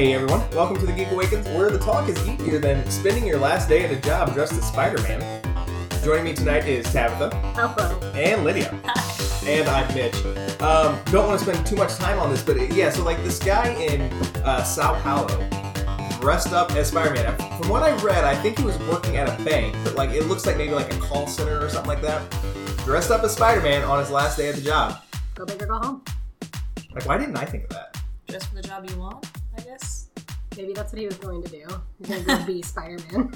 Hey everyone, welcome to the Geek Awakens, where the talk is geekier than spending your last day at a job dressed as Spider-Man. Joining me tonight is Tabitha Hello. and Lydia, and I'm Mitch. Um, don't want to spend too much time on this, but it- yeah, so like this guy in uh, Sao Paulo dressed up as Spider-Man. From what I read, I think he was working at a bank, but like it looks like maybe like a call center or something like that. Dressed up as Spider-Man on his last day at the job. Go big or go home. Like, why didn't I think of that? Dress for the job you want, I. Maybe that's what he was going to do. He's going to go be Spider-Man.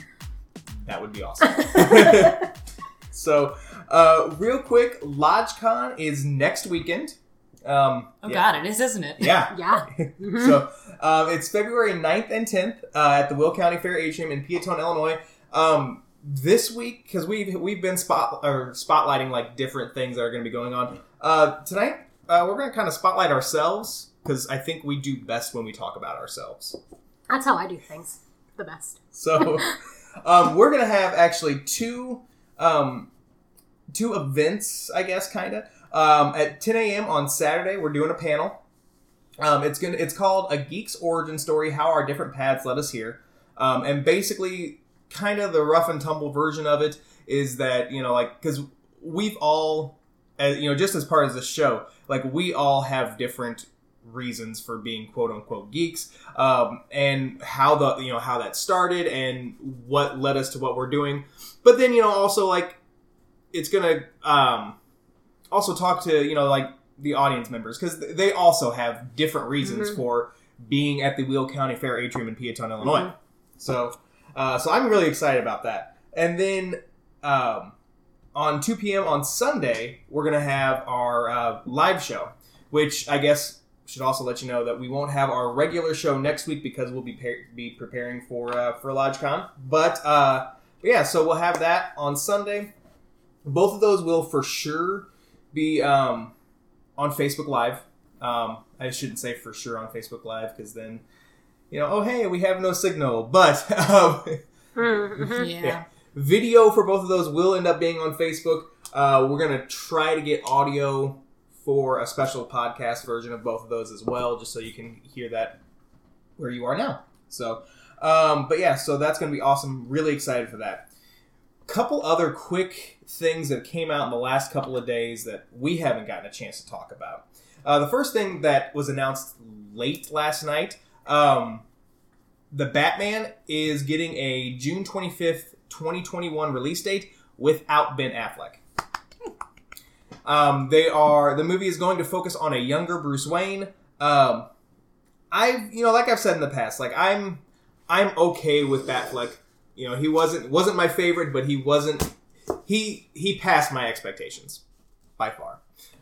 That would be awesome. so, uh, real quick, LodgeCon is next weekend. Um, Oh yeah. god, it is, isn't it? Yeah. Yeah. Mhm. So, um, it's February 9th and 10th uh, at the Will County Fair Atrium in Peotone, Illinois. Um, this week, because we've we've been spot or spotlighting like different things that are going to be going on. Uh, tonight, uh, we're going to kind of spotlight ourselves because I think we do best when we talk about ourselves. That's how I do things. The best. So um, we're gonna have actually two um, two events, I guess, kind of. Um, at 10 a.m. on Saturday, we're doing a panel. Um, it's gonna it's called a geek's origin story: how our different paths led us here. Um, and basically, kind of the rough and tumble version of it is that you know, like, because we've all, as, you know, just as part of the show, like we all have different reasons for being quote unquote geeks um, and how the you know how that started and what led us to what we're doing but then you know also like it's gonna um, also talk to you know like the audience members because they also have different reasons Mhm. for being at the Will County Fair Atrium in Peotone, Illinois. Mhm. So, uh, so I'm really excited about that. And then um, on 2 p.m. on Sunday, we're gonna have our uh, live show, which I guess should also let you know that we won't have our regular show next week because we'll be pa- be preparing for uh, for LodgeCon. But uh, yeah, so we'll have that on Sunday. Both of those will for sure be um, on Facebook Live. Um, I shouldn't say for sure on Facebook Live because then, you know, oh hey, we have no signal. But um, Mhm. Yeah. Yeah. video for both of those will end up being on Facebook. Uh, we're gonna try to get audio for a special podcast version of both of those as well, just so you can hear that where you are now. So, um, but yeah, so that's gonna be awesome. Really excited for that. Couple other quick things that came out in the last couple of days that we haven't gotten a chance to talk about. Uh, the first thing that was announced late last night. Um, the Batman is getting a June 25th, 2021 release date without Ben Affleck. Um, they are the movie is going to focus on a younger Bruce Wayne. Um, I've you know like I've said in the past, like I'm I'm okay with Batfleck. You know he wasn't wasn't my favorite, but he wasn't he he passed my expectations by far.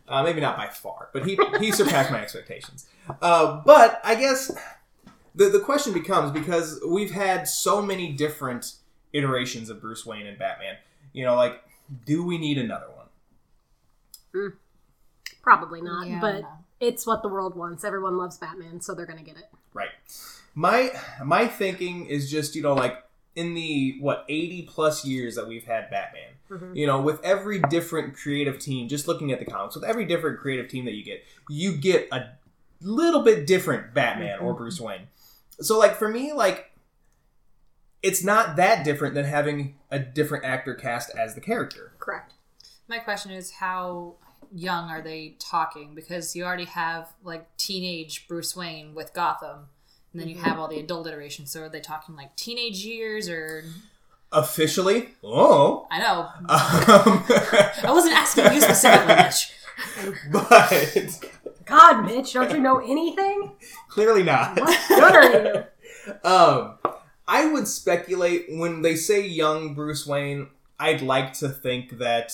Uh, maybe not by far, but he he surpassed my expectations. Uh, but I guess the the question becomes because we've had so many different iterations of Bruce Wayne and Batman. You know, like, do we need another one? Probably not, Yeah, but it's what the world wants. Everyone loves Batman, so they're going to get it. Right. My my thinking is just you know like in the what eighty plus years that we've had Batman. Mhm. You know, with every different creative team, just looking at the comics, with every different creative team that you get, you get a little bit different Batman or Mhm. Bruce Wayne. So, like for me, like it's not that different than having a different actor cast as the character. Correct. My question is how young are they talking? Because you already have like teenage Bruce Wayne with Gotham, and then you have all the adult iterations. So are they talking like teenage years or Officially, oh, I know. um, I wasn't asking you specifically, Mitch. but God, Mitch, don't you know anything? clearly not. What good are you? Um, I would speculate when they say young Bruce Wayne, I'd like to think that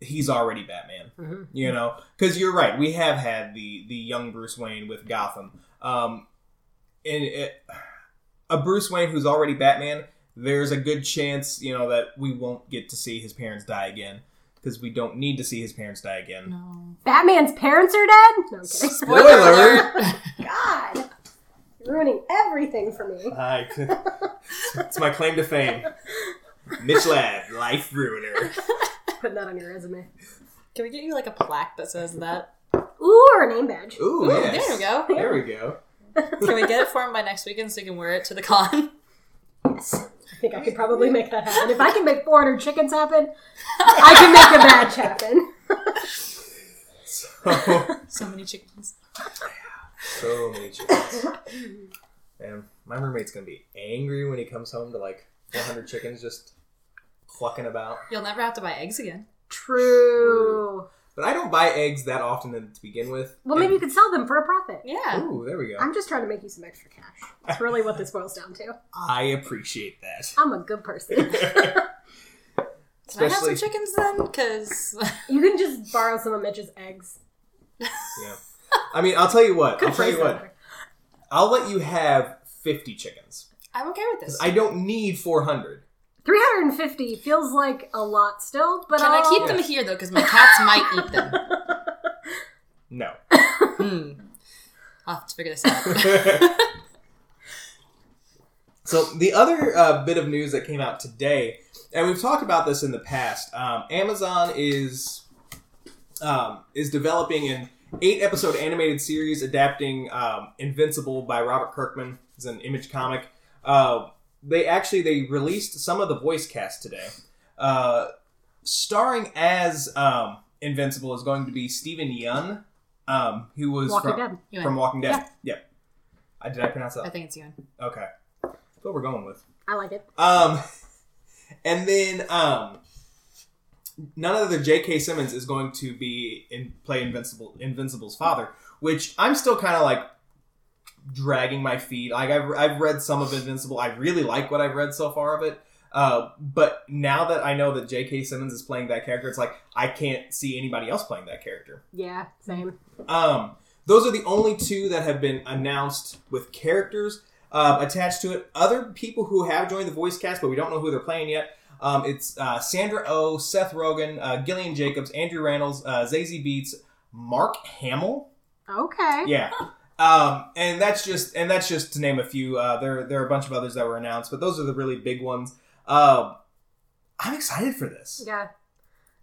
he's already Batman. Mhm. You know, because you're right. We have had the the young Bruce Wayne with Gotham. Um, and it, a Bruce Wayne who's already Batman. There's a good chance, you know, that we won't get to see his parents die again because we don't need to see his parents die again. No. Batman's parents are dead? No, I'm. Spoiler! God. You're ruining everything for me. I, it's my claim to fame. Mitch Ladd, life ruiner. Putting that on your resume. Can we get you like a plaque that says that? Ooh, or a name badge. Ooh, Ooh, yes. there we go. There we go. Can we get it for him by next weekend so he can wear it to the con? Yes. I think I could probably make that happen. If I can make 400 chickens happen, I can make a match happen. So, So many chickens. so many chickens. And my roommate's gonna be angry when he comes home to like 400 chickens just clucking about. You'll never have to buy eggs again. True. But I don't buy eggs that often then to begin with. Well, maybe you could sell them for a profit. Yeah. Ooh, there we go. I'm just trying to make you some extra cash. That's really what this boils down to. I appreciate that. I'm a good person. Can I have some Especially, chickens then? Because you can just borrow some of Mitch's eggs. yeah. I mean, I'll tell you what. Good I'll tell you what. there. I'll let you have 50 chickens. I'm okay with this. I don't need 400. 350 feels like a lot still, but Can I I'll- keep them here though? Because my cats might eat them. No. Hmm. I'll have to figure this out. So the other uh, bit of news that came out today, and we've talked about this in the past, um, Amazon is um, is developing an eight episode animated series adapting um, Invincible by Robert Kirkman. It's an image comic. Uh, they actually they released some of the voice cast today. Uh, starring as um, Invincible is going to be Steven Yeun, um, who was Walking from, Dead. From Walking Dead. Yep. I did I pronounce that? I think it's Ewan. Okay. That's what we're going with. I like it. Um, and then um, none other than J.K. Simmons is going to be in play Invincible Invincible's father, which I'm still kind of like dragging my feet. Like I've I've read some of Invincible. I really like what I've read so far of it. Uh, but now that I know that J.K. Simmons is playing that character, it's like I can't see anybody else playing that character. Yeah, same. Um, those are the only two that have been announced with characters uh, attached to it. Other people who have joined the voice cast, but we don't know who they're playing yet. Um, it's uh, Sandra O, Seth Rogen, uh, Gillian Jacobs, Andrew Rannells, uh, Zazie Beetz, Mark Hamill. Okay. Yeah. Um, and that's just and that's just to name a few. Uh, there there are a bunch of others that were announced, but those are the really big ones. Um, I'm excited for this. Yeah.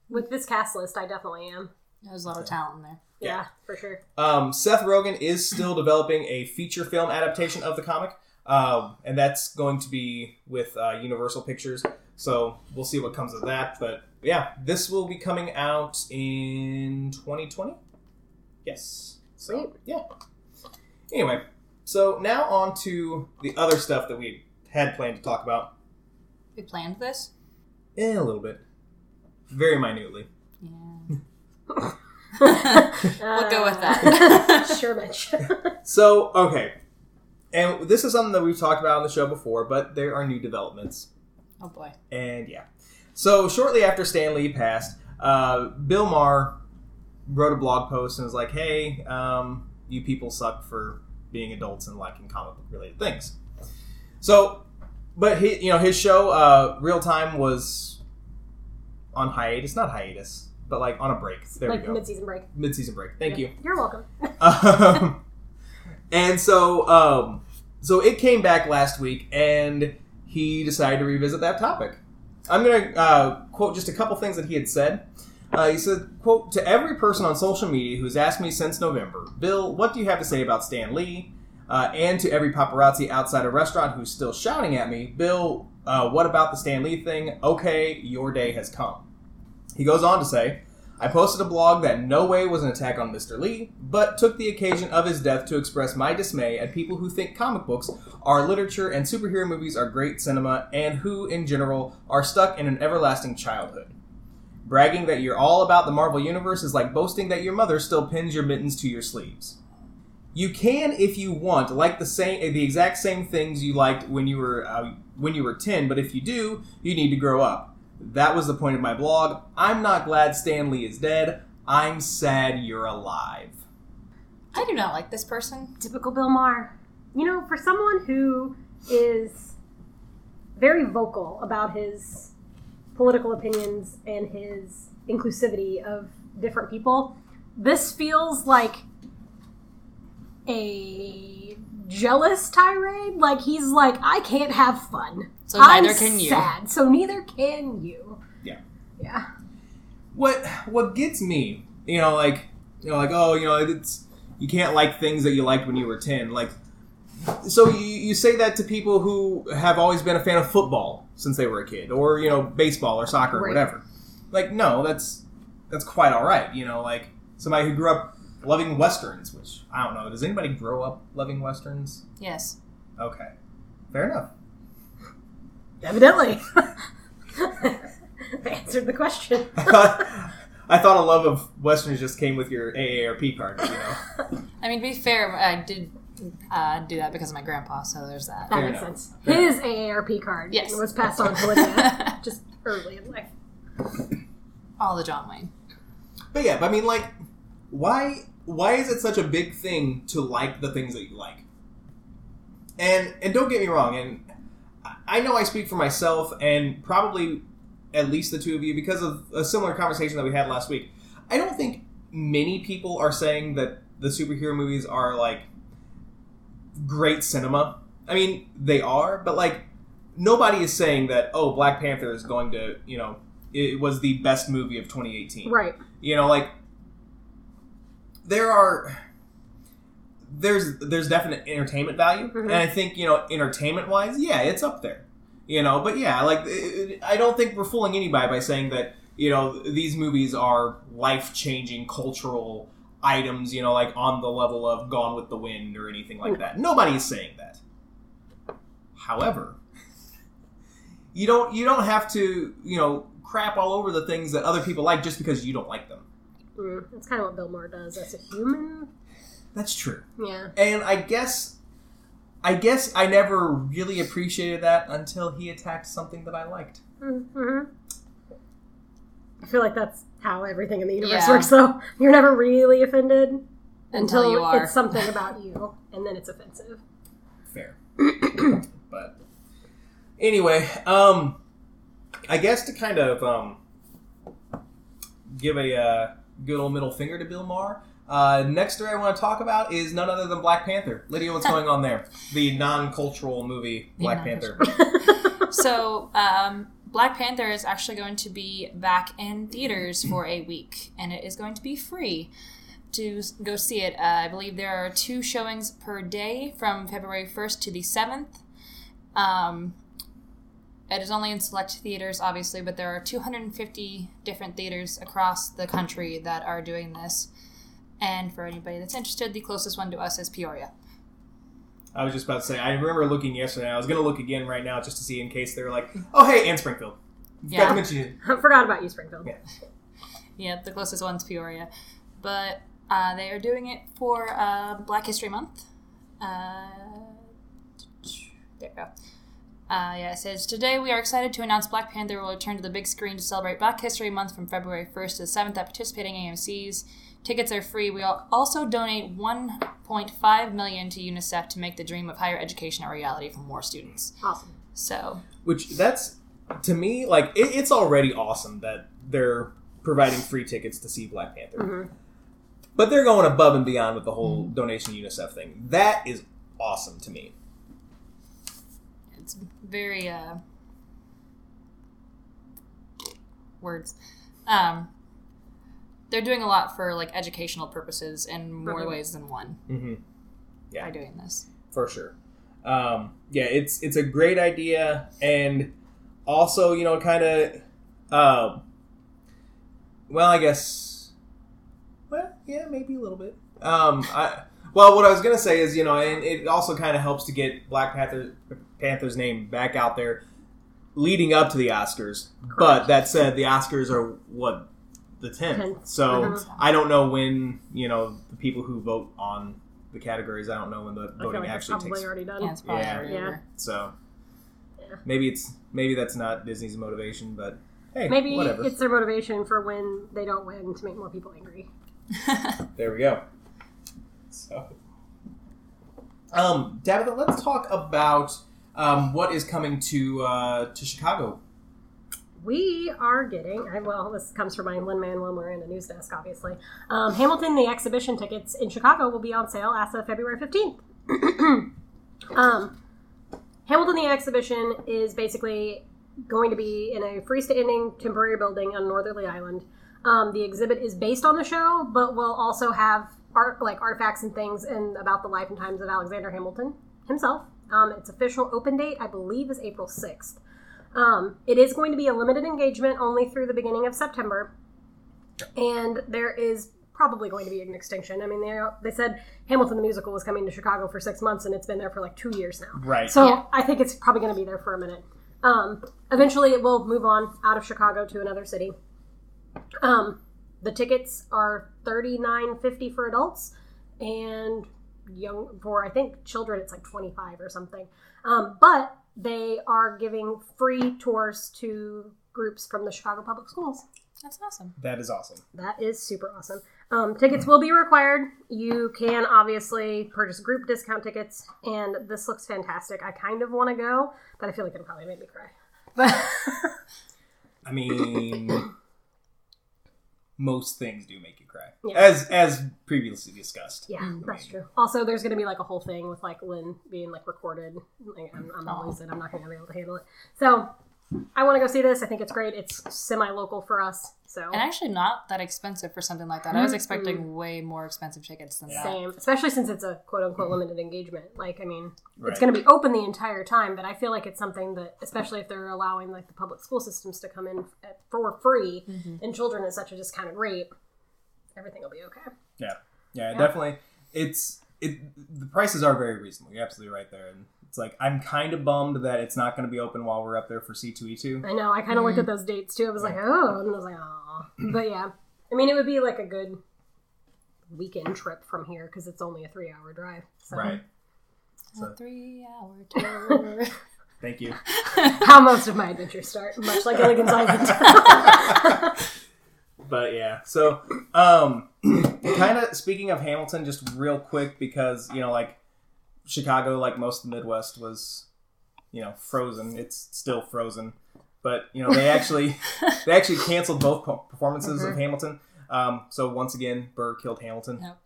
With this cast list, I definitely am. There's a lot of talent in there. Yeah, Yeah. for sure. Um, Seth Rogen is still developing a feature film adaptation of the comic, um, and that's going to be with uh, Universal Pictures. So we'll see what comes of that. But yeah, this will be coming out in 2020. Yes. So Sweet. yeah. Anyway, so now on to the other stuff that we had planned to talk about. We planned this. Eh, a little bit, very minutely. Yeah. we'll go with that. sure, Mitch. So okay, and this is something that we've talked about on the show before, but there are new developments. Oh boy. And yeah. So shortly after Stan Lee passed, uh, Bill Maher wrote a blog post and was like, hey, um, you people suck for being adults and liking comic book related things. So, but he, you know, his show, uh, Real Time, was on hiatus. Not hiatus, but like on a break. There like we go. mid-season break. Mid season break. Thank you. You're welcome. Um, and so, um, so it came back last week, and he decided to revisit that topic. I'm gonna uh, quote just a couple things that he had said. Uh, he said, "quote To every person on social media who's asked me since November, Bill, what do you have to say about Stan Lee? Uh, and to every paparazzi outside a restaurant who's still shouting at me, Bill, uh, what about the Stan Lee thing? Okay, your day has come." He goes on to say, I posted a blog that no way was an attack on Mr. Lee, but took the occasion of his death to express my dismay at people who think comic books are literature and superhero movies are great cinema, and who, in general, are stuck in an everlasting childhood. Bragging that you're all about the Marvel Universe is like boasting that your mother still pins your mittens to your sleeves. You can, if you want, like the same, the exact same things you liked when you were uh, when you were ten. But if you do, you need to grow up. That was the point of my blog. I'm not glad Stan Lee is dead. I'm sad you're alive. I do not like this person. Typical Bill Maher. You know, for someone who is very vocal about his political opinions and his inclusivity of different people, this feels like a jealous tirade. Like he's like, I can't have fun. So I'm neither can you. Sad, so neither can you. Yeah. Yeah. What what gets me, you know, like you know, like oh, you know, it's you can't like things that you liked when you were ten. Like so you, you say that to people who have always been a fan of football since they were a kid, or you know, baseball or soccer or Right. whatever. Like, no, that's that's quite all right. You know, like somebody who grew up loving westerns, which I don't know. Does anybody grow up loving westerns? Yes. Okay, fair enough. Evidently. I answered the question. I thought I thought a love of westerns just came with your AARP card. You know, I mean, to be fair, I did uh, do that because of my grandpa, so there's that. That Fair makes enough. sense. Fair His AARP card Yes. was passed on to Lydia just early in life. All the John Wayne. but yeah, but I mean, like, why why is it such a big thing to like the things that you like? And and don't get me wrong, and I- I know I speak for myself and probably at least the two of you because of a similar conversation that we had last week. I don't think many people are saying that the superhero movies are like great cinema. I mean, they are, but like nobody is saying that oh, Black Panther is going to, you know, it was the best movie of 2018. Right. You know, like there are there's there's definite entertainment value, Mhm. and I think you know entertainment wise, yeah, it's up there. You know, but yeah, like it- I don't think we're fooling anybody by saying that you know these movies are life changing cultural items. You know, like on the level of Gone with the Wind or anything like that. Nobody's saying that. However, you don't you don't have to you know crap all over the things that other people like just because you don't like them. Mm, that's kind of what Bill Maher does as a human. That's true. Yeah. And I guess I guess I never really appreciated that until he attacked something that I liked. hmm I feel like that's how everything in the universe Yeah. works, though. You're never really offended Until until, you are. it's something about you, and then it's offensive. Fair. but anyway, um I guess to kind of um give a uh, good old middle finger to Bill Maher. Uh, next story I want to talk about is none other than Black Panther. Lydia, what's going on there? The non-cultural movie Black Panther. So, um, Black Panther is actually going to be back in theaters for a week, and it is going to be free to go see it. Uh, I believe there are two showings per day from February 1st to the 7th. Um, it is only in select theaters, obviously, but there are 250 different theaters across the country that are doing this. And for anybody that's interested, the closest one to us is Peoria. I was just about to say, I remember looking yesterday. I was going to look again right now just to see in case they were like, oh, hey, and Springfield. Got Yeah. to mention you. I forgot about you, Springfield. Yeah. Yeah, the closest one's Peoria. But uh, they are doing it for uh, Black History Month. Uh, there you go. Uh, yeah, it says Today we are excited to announce Black Panther will return to the big screen to celebrate Black History Month from February 1st to the 7th at participating AMCs. Tickets are free. We al- also donate 1.5 million to UNICEF to make the dream of higher education a reality for more students. Awesome. So, Which, that's, to me, like, it, it's already awesome that they're providing free tickets to see Black Panther. Mhm. But they're going above and beyond with the whole donation UNICEF thing. That is awesome to me. It's very uh words um they're doing a lot for like educational purposes in more Mhm. ways than one Mm-hmm. Yeah. by doing this for sure. Um, yeah, it's it's a great idea, and also you know kind of, um, well, I guess, well, yeah, maybe a little bit. Um, I well, what I was gonna say is you know, and it also kind of helps to get Black Panther Panther's name back out there, leading up to the Oscars. But that said, the Oscars are what the tenth, Tenth. so Mhm. I don't know when you know the people who vote on the categories. I don't know when the I voting like it's actually probably takes already done. yeah it's probably Yeah. already Yeah. so Yeah. maybe it's maybe that's not Disney's motivation, but hey, Maybe whatever. it's their motivation for when they don't win to make more people angry. There we go. So, um, Tabitha, let's talk about um, what is coming to uh, to Chicago. We are getting, I- well, this comes from my Lin Manuel Miranda news desk, obviously. Um, Hamilton, the exhibition tickets in Chicago will be on sale as of February 15th. um, Hamilton, the exhibition is basically going to be in a freestanding temporary building on Northerly Island. Um, the exhibit is based on the show, but will also have art, like artifacts and things and about the life and times of Alexander Hamilton. himself. Um, its official open date, I believe, is April 6th. Um, it is going to be a limited engagement only through the beginning of September. And there is probably going to be an extinction. I mean, they, they said Hamilton the Musical was coming to Chicago for six months, and it's been there for like two years now. Right. So Yeah. I think it's probably going to be there for a minute. Um, eventually, it will move on out of Chicago to another city. Um, the tickets are thirty nine fifty for adults, and young for I think children it's like twenty five or something. Um, but they are giving free tours to groups from the Chicago Public Schools. That's awesome. that is awesome. That is super awesome. Um, tickets will be required. You can obviously purchase group discount tickets, and this looks fantastic. I kind of want to go, but I feel like it'll probably make me cry. But I mean, most things do make you cry, Yeah. as as previously discussed. yeah, mm. that's true. Also, there's going to be like a whole thing with like Lin being like recorded. Like, I'm, I'm oh. gonna lose it. I'm not going to be able to handle it. So I want to go see this. I think it's great. It's semi local for us. So And actually, not that expensive for something like that. I was Mhm. expecting way more expensive tickets than that. Same, especially since it's a quote unquote limited engagement. Like, I mean, Right. it's going to be open the entire time, but I feel like it's something that, especially if they're allowing like the public school systems to come in at, for free Mhm. and children at such a discounted rate, everything will be okay. Yeah, yeah, Yeah. definitely. It's it. The prices are very reasonable. You're absolutely right there, and it's like I'm kind of bummed that it's not going to be open while we're up there for C two E two. I know. I kind of looked at those dates too. I was like, oh, and I was like, oh, but yeah. I mean, it would be like a good weekend trip from here because it's only a three-hour drive. So. Right. A three-hour tour. Thank you. How most of my adventures start, much like Gilligan's Island. But yeah, so um, kind of speaking of Hamilton, just real quick because you know, like Chicago, like most of the Midwest, was you know frozen. It's still frozen, but you know they actually they actually canceled both po- performances of Hamilton. Um, so once again, Burr killed Hamilton. Yep.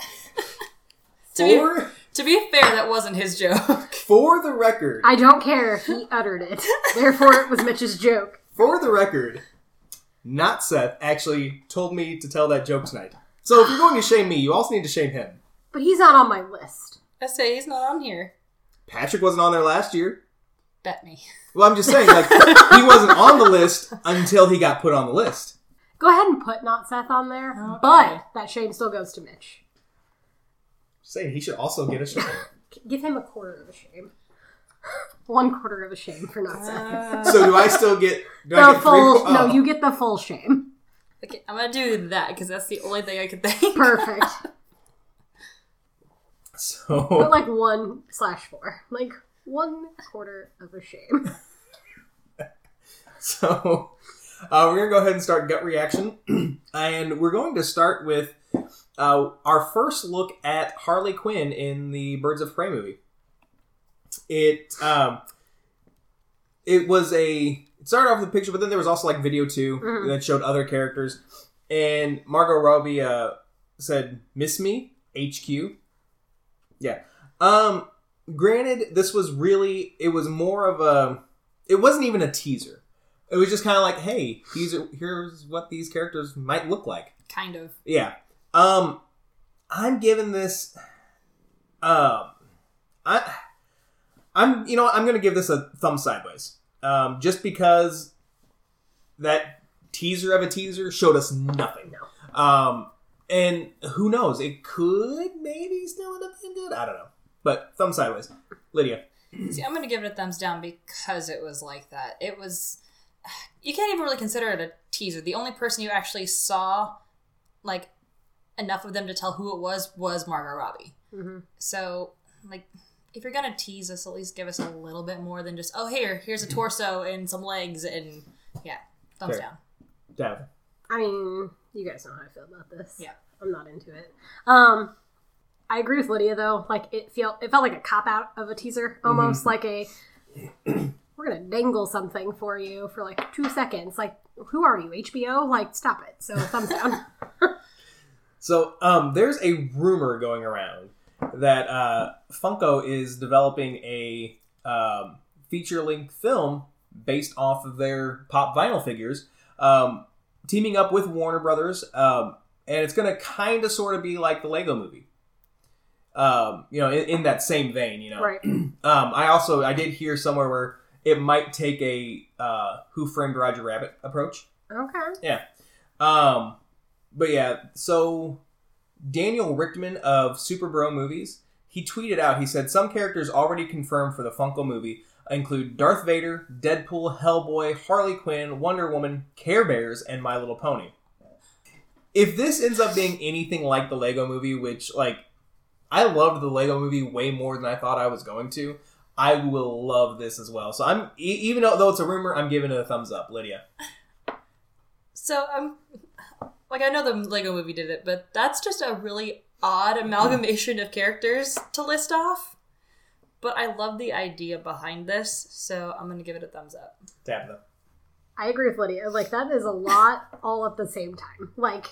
to, be, to be fair, that wasn't his joke. for the record, I don't care. He uttered it. Therefore, it was Mitch's joke. for the record, not Seth actually told me to tell that joke tonight. So if you're going to shame me, you also need to shame him. But he's not on my list. I say he's not on here. Patrick wasn't on there last year. Bet me. Well, I'm just saying, like, he wasn't on the list until he got put on the list. Go ahead and put not Seth on there, Okay. but that shame still goes to Mitch. Saying he should also get a shame. Give him a quarter of a shame. One quarter of a shame for not Seth. Uh, so do I still get? Do I the get full. three? No, oh. you get the full shame. okay, I'm gonna do that because that's the only thing I could think. Perfect. So like one slash four. Like one quarter of a shame. so uh, we're gonna go ahead and start gut reaction, and we're going to start with uh, our first look at Harley Quinn in the Birds of Prey movie. It um, it was a it started off with a picture, but then there was also like video too Mhm. that showed other characters, and Margot Robbie uh, said "Miss Me" HQ. Yeah. Um. Granted, this was really it was more of a it wasn't even a teaser. It was just kind of like, hey, these are, here's what these characters might look like. Kind of. Yeah. Um, I'm giving this. Um, I, I'm you know what, I'm gonna give this a thumb sideways. Um, just because that teaser of a teaser showed us nothing. No. Um, and who knows? It could maybe still end up being good. I don't know. But thumb sideways. Lydia. See, I'm gonna give it a thumbs down because it was like that. It was. You can't even really consider it a teaser. The only person you actually saw, like, enough of them to tell who it was was Margot Robbie. Mhm. So, like, if you're gonna tease us, at least give us a little bit more than just, oh, here, here's a torso and some legs, and yeah, thumbs Fair. down. Davin. I mean, you guys know how I feel about this. Yeah. I'm not into it. Um, I agree with Lydia though. Like it felt it felt like a cop out of a teaser, almost like a we're gonna dangle something for you for like two seconds. Like, who are you? HBO? Like, stop it. So thumbs down. So um, there's a rumor going around that uh, Funko is developing a um, feature-length film based off of their pop vinyl figures, um, teaming up with Warner Brothers, um, and it's going to kind of sort of be like the Lego Movie. um, you know, in, in that same vein, you know. Right. Um, I also I did hear somewhere where it might take a uh, Who Framed Roger Rabbit approach. Okay. Yeah. Um, but yeah, so Daniel Richtman of Super Bro Movies, he tweeted out, he said, Some characters already confirmed for the Funko movie include Darth Vader, Deadpool, Hellboy, Harley Quinn, Wonder Woman, Care Bears, and My Little Pony. If this ends up being anything like the Lego movie, which, like, I loved the Lego movie way more than I thought I was going to, I will love this as well. So I'm, even though it's a rumor, I'm giving it a thumbs up. Lydia. So I'm like I know the Lego movie did it, but that's just a really odd amalgamation of characters to list off. But I love the idea behind this, so I'm gonna give it a thumbs up. Tabitha. I agree with Lydia. Like that is a lot all at the same time. Like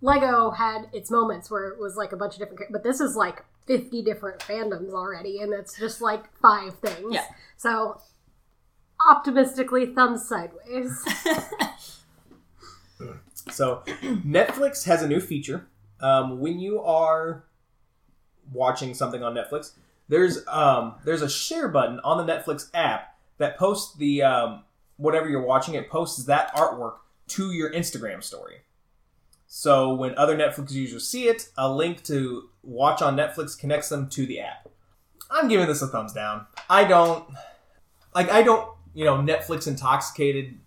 Lego had its moments where it was like a bunch of different, but this is like fifty different fandoms already, and it's just like five things. Yeah. So optimistically, thumbs sideways. So, Netflix has a new feature. Um, when you are watching something on Netflix, there's um, there's a share button on the Netflix app that posts the um, whatever you're watching. It posts that artwork to your Instagram story. So when other Netflix users see it, a link to watch on Netflix connects them to the app. I'm giving this a thumbs down. I don't like I don't you know Netflix intoxicated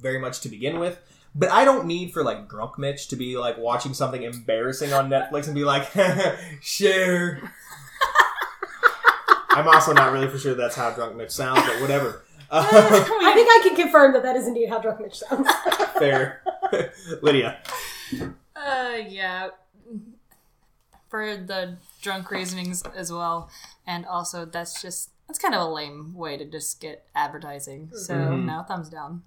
very much to begin with. But I don't need for like drunk Mitch to be like watching something embarrassing on Netflix and be like, share. I'm also not really for sure that's how drunk Mitch sounds, but whatever. Uh, I think I can confirm that that is indeed how drunk Mitch sounds. fair. Lydia. Uh, yeah. For the drunk reasonings as well, and also that's just that's kind of a lame way to just get advertising. So Mhm. no, thumbs down.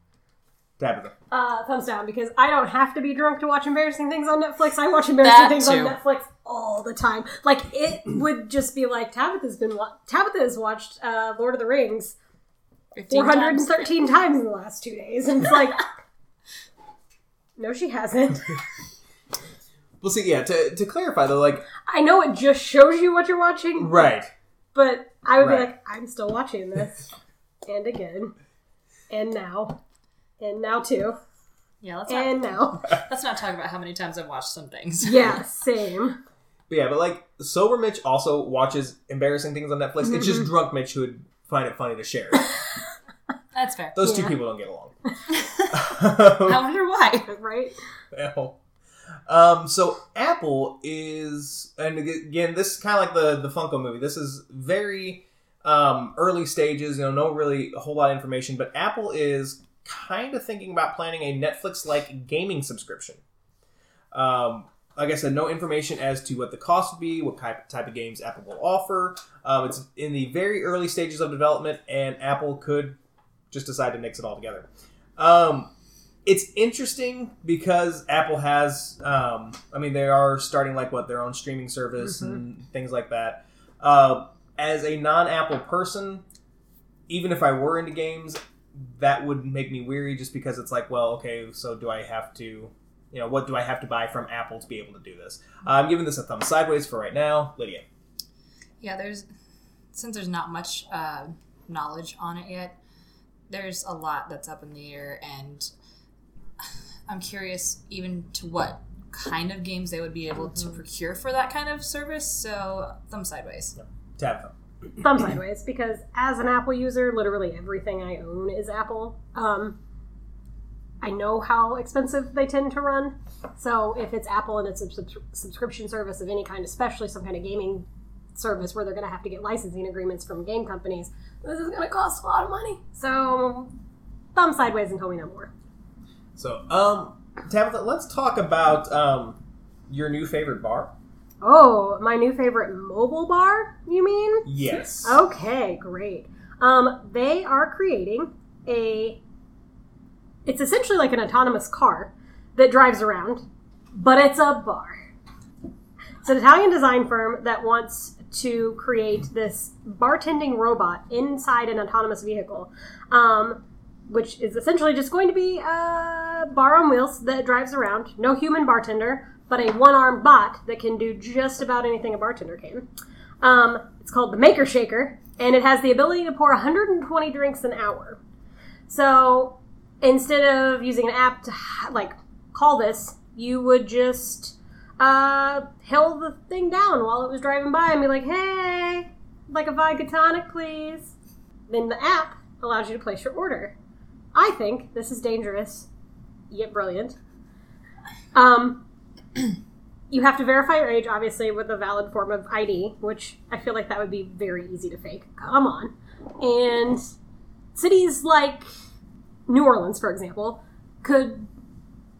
Tabitha. Uh, thumbs down because I don't have to be drunk to watch embarrassing things on Netflix. I watch embarrassing That things too. on Netflix all the time. Like it would just be like Tabitha's been wa- Tabitha has watched uh, Lord of the Rings 15 four hundred and times. times in the last two days, and it's like, no, she hasn't. Well, see, yeah. To, to clarify though, like, I know it just shows you what you're watching, right. but I would Right. be like, I'm still watching this, and again, and now, and now too, Yeah, let's not, and now. let's not talk about how many times I've watched some things. Yeah, same. But yeah, but like, sober Mitch also watches embarrassing things on Netflix. It's Mm-hmm. just drunk Mitch who would find it funny to share. That's fair. Those two people don't get along. I wonder why. Right? Well, Um, so Apple is, and again, this is kind of like the the Funko movie. This is very um, early stages. You know, no really a whole lot of information, but Apple is kind of thinking about planning a Netflix like gaming subscription. Um, like I said, no information as to what the cost would be, what type type of games Apple will offer. Um, it's in the very early stages of development, and Apple could just decide to mix it all together. Um, it's interesting because Apple has, um, I mean, they are starting like what their own streaming service and things like that. Uh, as a non-Apple person, even if I were into games, that would make me weary just because it's like, well, okay, so do I have to, you know, what do I have to buy from Apple to be able to do this? I'm giving this a thumb sideways for right now, Lydia. Yeah, there's since there's not much uh, knowledge on it yet. There's a lot that's up in the air, and I'm curious even to what kind of games they would be able to procure for that kind of service. So thumb sideways. Tabitha. thumb sideways because as an Apple user, literally everything I own is Apple. Um, I know how expensive they tend to run. So if it's Apple and it's a subs- subscription service of any kind, especially some kind of gaming service where they're going to have to get licensing agreements from game companies, this is going to cost a lot of money. So thumb sideways until we know more. So, um, Tabitha, let's talk about um, your new favorite bar. Oh, my new favorite mobile bar, you mean? Yes. Okay, great. Um, they are creating a. It's essentially like an autonomous car that drives around, but it's a bar. It's an Italian design firm that wants to create this bartending robot inside an autonomous vehicle, um, which is essentially just going to be a bar on wheels that drives around. No human bartender, but a one-armed bot that can do just about anything a bartender can. Um, it's called the Makr Shakr, and it has the ability to pour 120 drinks an hour. So instead of using an app to like call this, you would just uh, held the thing down while it was driving by and be like, "Hey, like a vodka tonic, please." Then the app allows you to place your order. I think this is dangerous, yet brilliant. Um, you have to verify your age, obviously, with a valid form of ID, which I feel like that would be very easy to fake. Come on. And cities like New Orleans, for example, could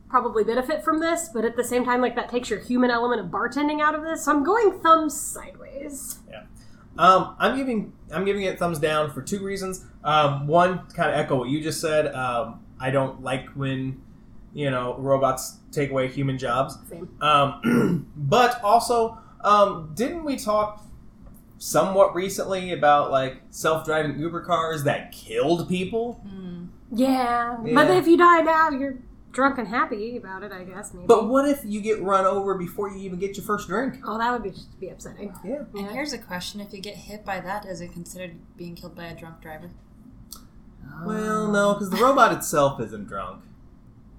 probably benefit from this, but at the same time, like that takes your human element of bartending out of this. So I'm going thumbs sideways. Yeah, um, I'm giving I'm giving it thumbs down for two reasons. Um, one, kind of echo what you just said. Um, I don't like when you know robots take away human jobs. Same. Um, but also, um, didn't we talk somewhat recently about like self-driving Uber cars that killed people? Hmm. Yeah, but if you die now, you're drunk and happy about it. I guess maybe. But what if you get run over before you even get your first drink? oh, that would be just be upsetting. Yeah. And Yeah. here's a question: If you get hit by that, is it considered being killed by a drunk driver? Well, no, because the robot itself isn't drunk.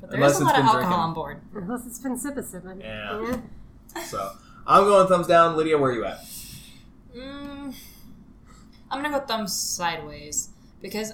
But there Unless is a it's lot of alcohol drinking. on board. Unless it's been sipping sipping. Yeah. So I'm going thumbs down. Lydia, where are you at? Mm, I'm gonna go thumbs sideways because,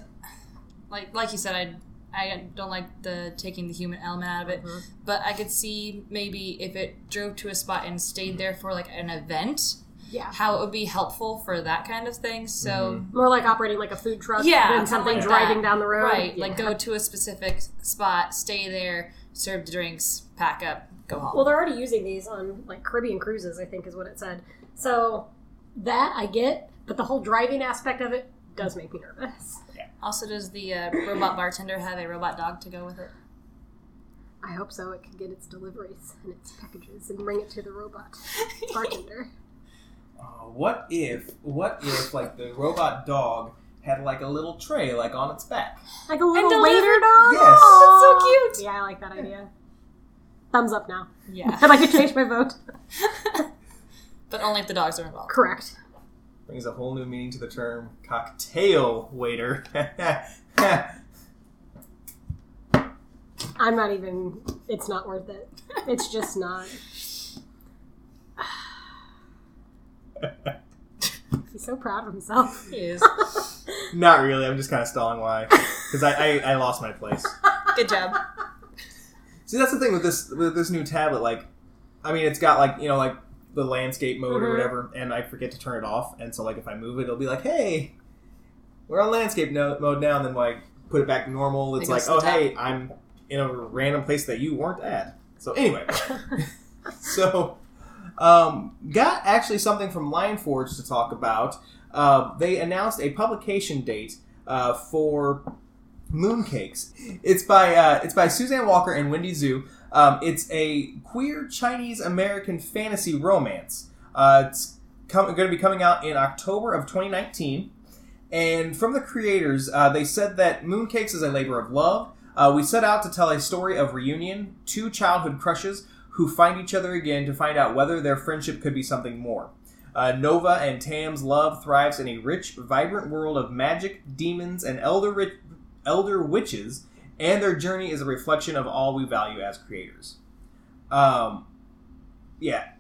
like like you said, I I don't like the taking the human element out of it. Mhm. But I could see maybe if it drove to a spot and stayed there for like an event, Yeah. how it would be helpful for that kind of thing. So. More like operating like a food truck Yeah, than something like driving that. down the road. Right, Yeah. like go to a specific spot, stay there, serve the drinks, pack up, go home. Well, they're already using these on like Caribbean cruises, I think is what it said. So that I get, but the whole driving aspect of it does make me nervous. Also, does the uh, robot bartender have a robot dog to go with it? I hope so. It can get its deliveries and its packages and bring it to the robot bartender. Uh, what if what if like the robot dog had like a little tray like on its back? Like a little deliver- waiter dog. Yes. That's so cute. Yeah, I like that idea. Thumbs up now. Yeah, I'd like to change my vote. but only if the dogs are involved. Correct. Brings a whole new meaning to the term cocktail waiter. I'm not even. It's not worth it. It's just not. He's so proud of himself. He is. Not really. I'm just kind of stalling why because I, I I lost my place. Good job. See, that's the thing with this with this new tablet. Like, I mean, it's got like you know like the landscape mode or Mhm. whatever, and I forget to turn it off. And so like if I move it, it'll be like, hey, we're on landscape no- mode now. And then like put it back to normal. It's like, oh hey, I'm in a random place that you weren't at. So anyway, so um, got actually something from Lion Forge to talk about. Uh, they announced a publication date uh, for Mooncakes. It's by uh, it's by Suzanne Walker and Wendy Xu. Um, it's a queer Chinese American fantasy romance. Uh, it's com- going to be coming out in October of 2019. And from the creators, uh, they said that Mooncakes is a labor of love. Uh, we set out to tell a story of reunion, two childhood crushes who find each other again to find out whether their friendship could be something more. Uh, Nova and Tam's love thrives in a rich, vibrant world of magic, demons, and elder ri- elder witches, and their journey is a reflection of all we value as creators. Um, yeah.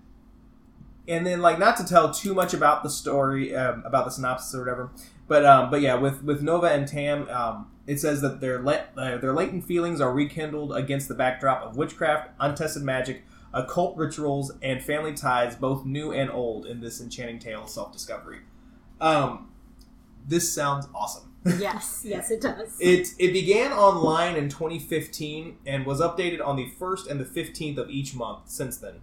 And then, like, not to tell too much about the story, um, about the synopsis or whatever, but um, but yeah, with with Nova and Tam, um, it says that their let uh, their latent feelings are rekindled against the backdrop of witchcraft, untested magic, occult rituals, and family ties, both new and old, in this enchanting tale of self discovery. Um, this sounds awesome. Yes, yes, it does. It it began online in 2015 and was updated on the first and the 15th of each month since then.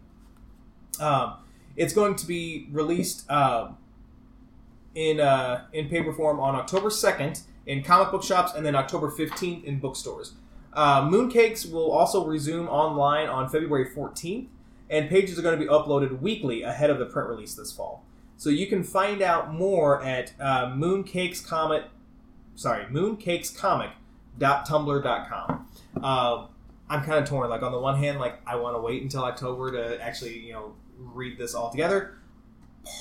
Um, it's going to be released uh, in uh, in paper form on October 2nd in comic book shops and then October 15th in bookstores. Uh, Mooncakes will also resume online on February 14th, and pages are going to be uploaded weekly ahead of the print release this fall. So you can find out more at uh, Mooncakes Comic sorry, mooncakescomic.tumblr.com. Uh, I'm kind of torn. Like on the one hand, like I want to wait until October to actually you know read this all together.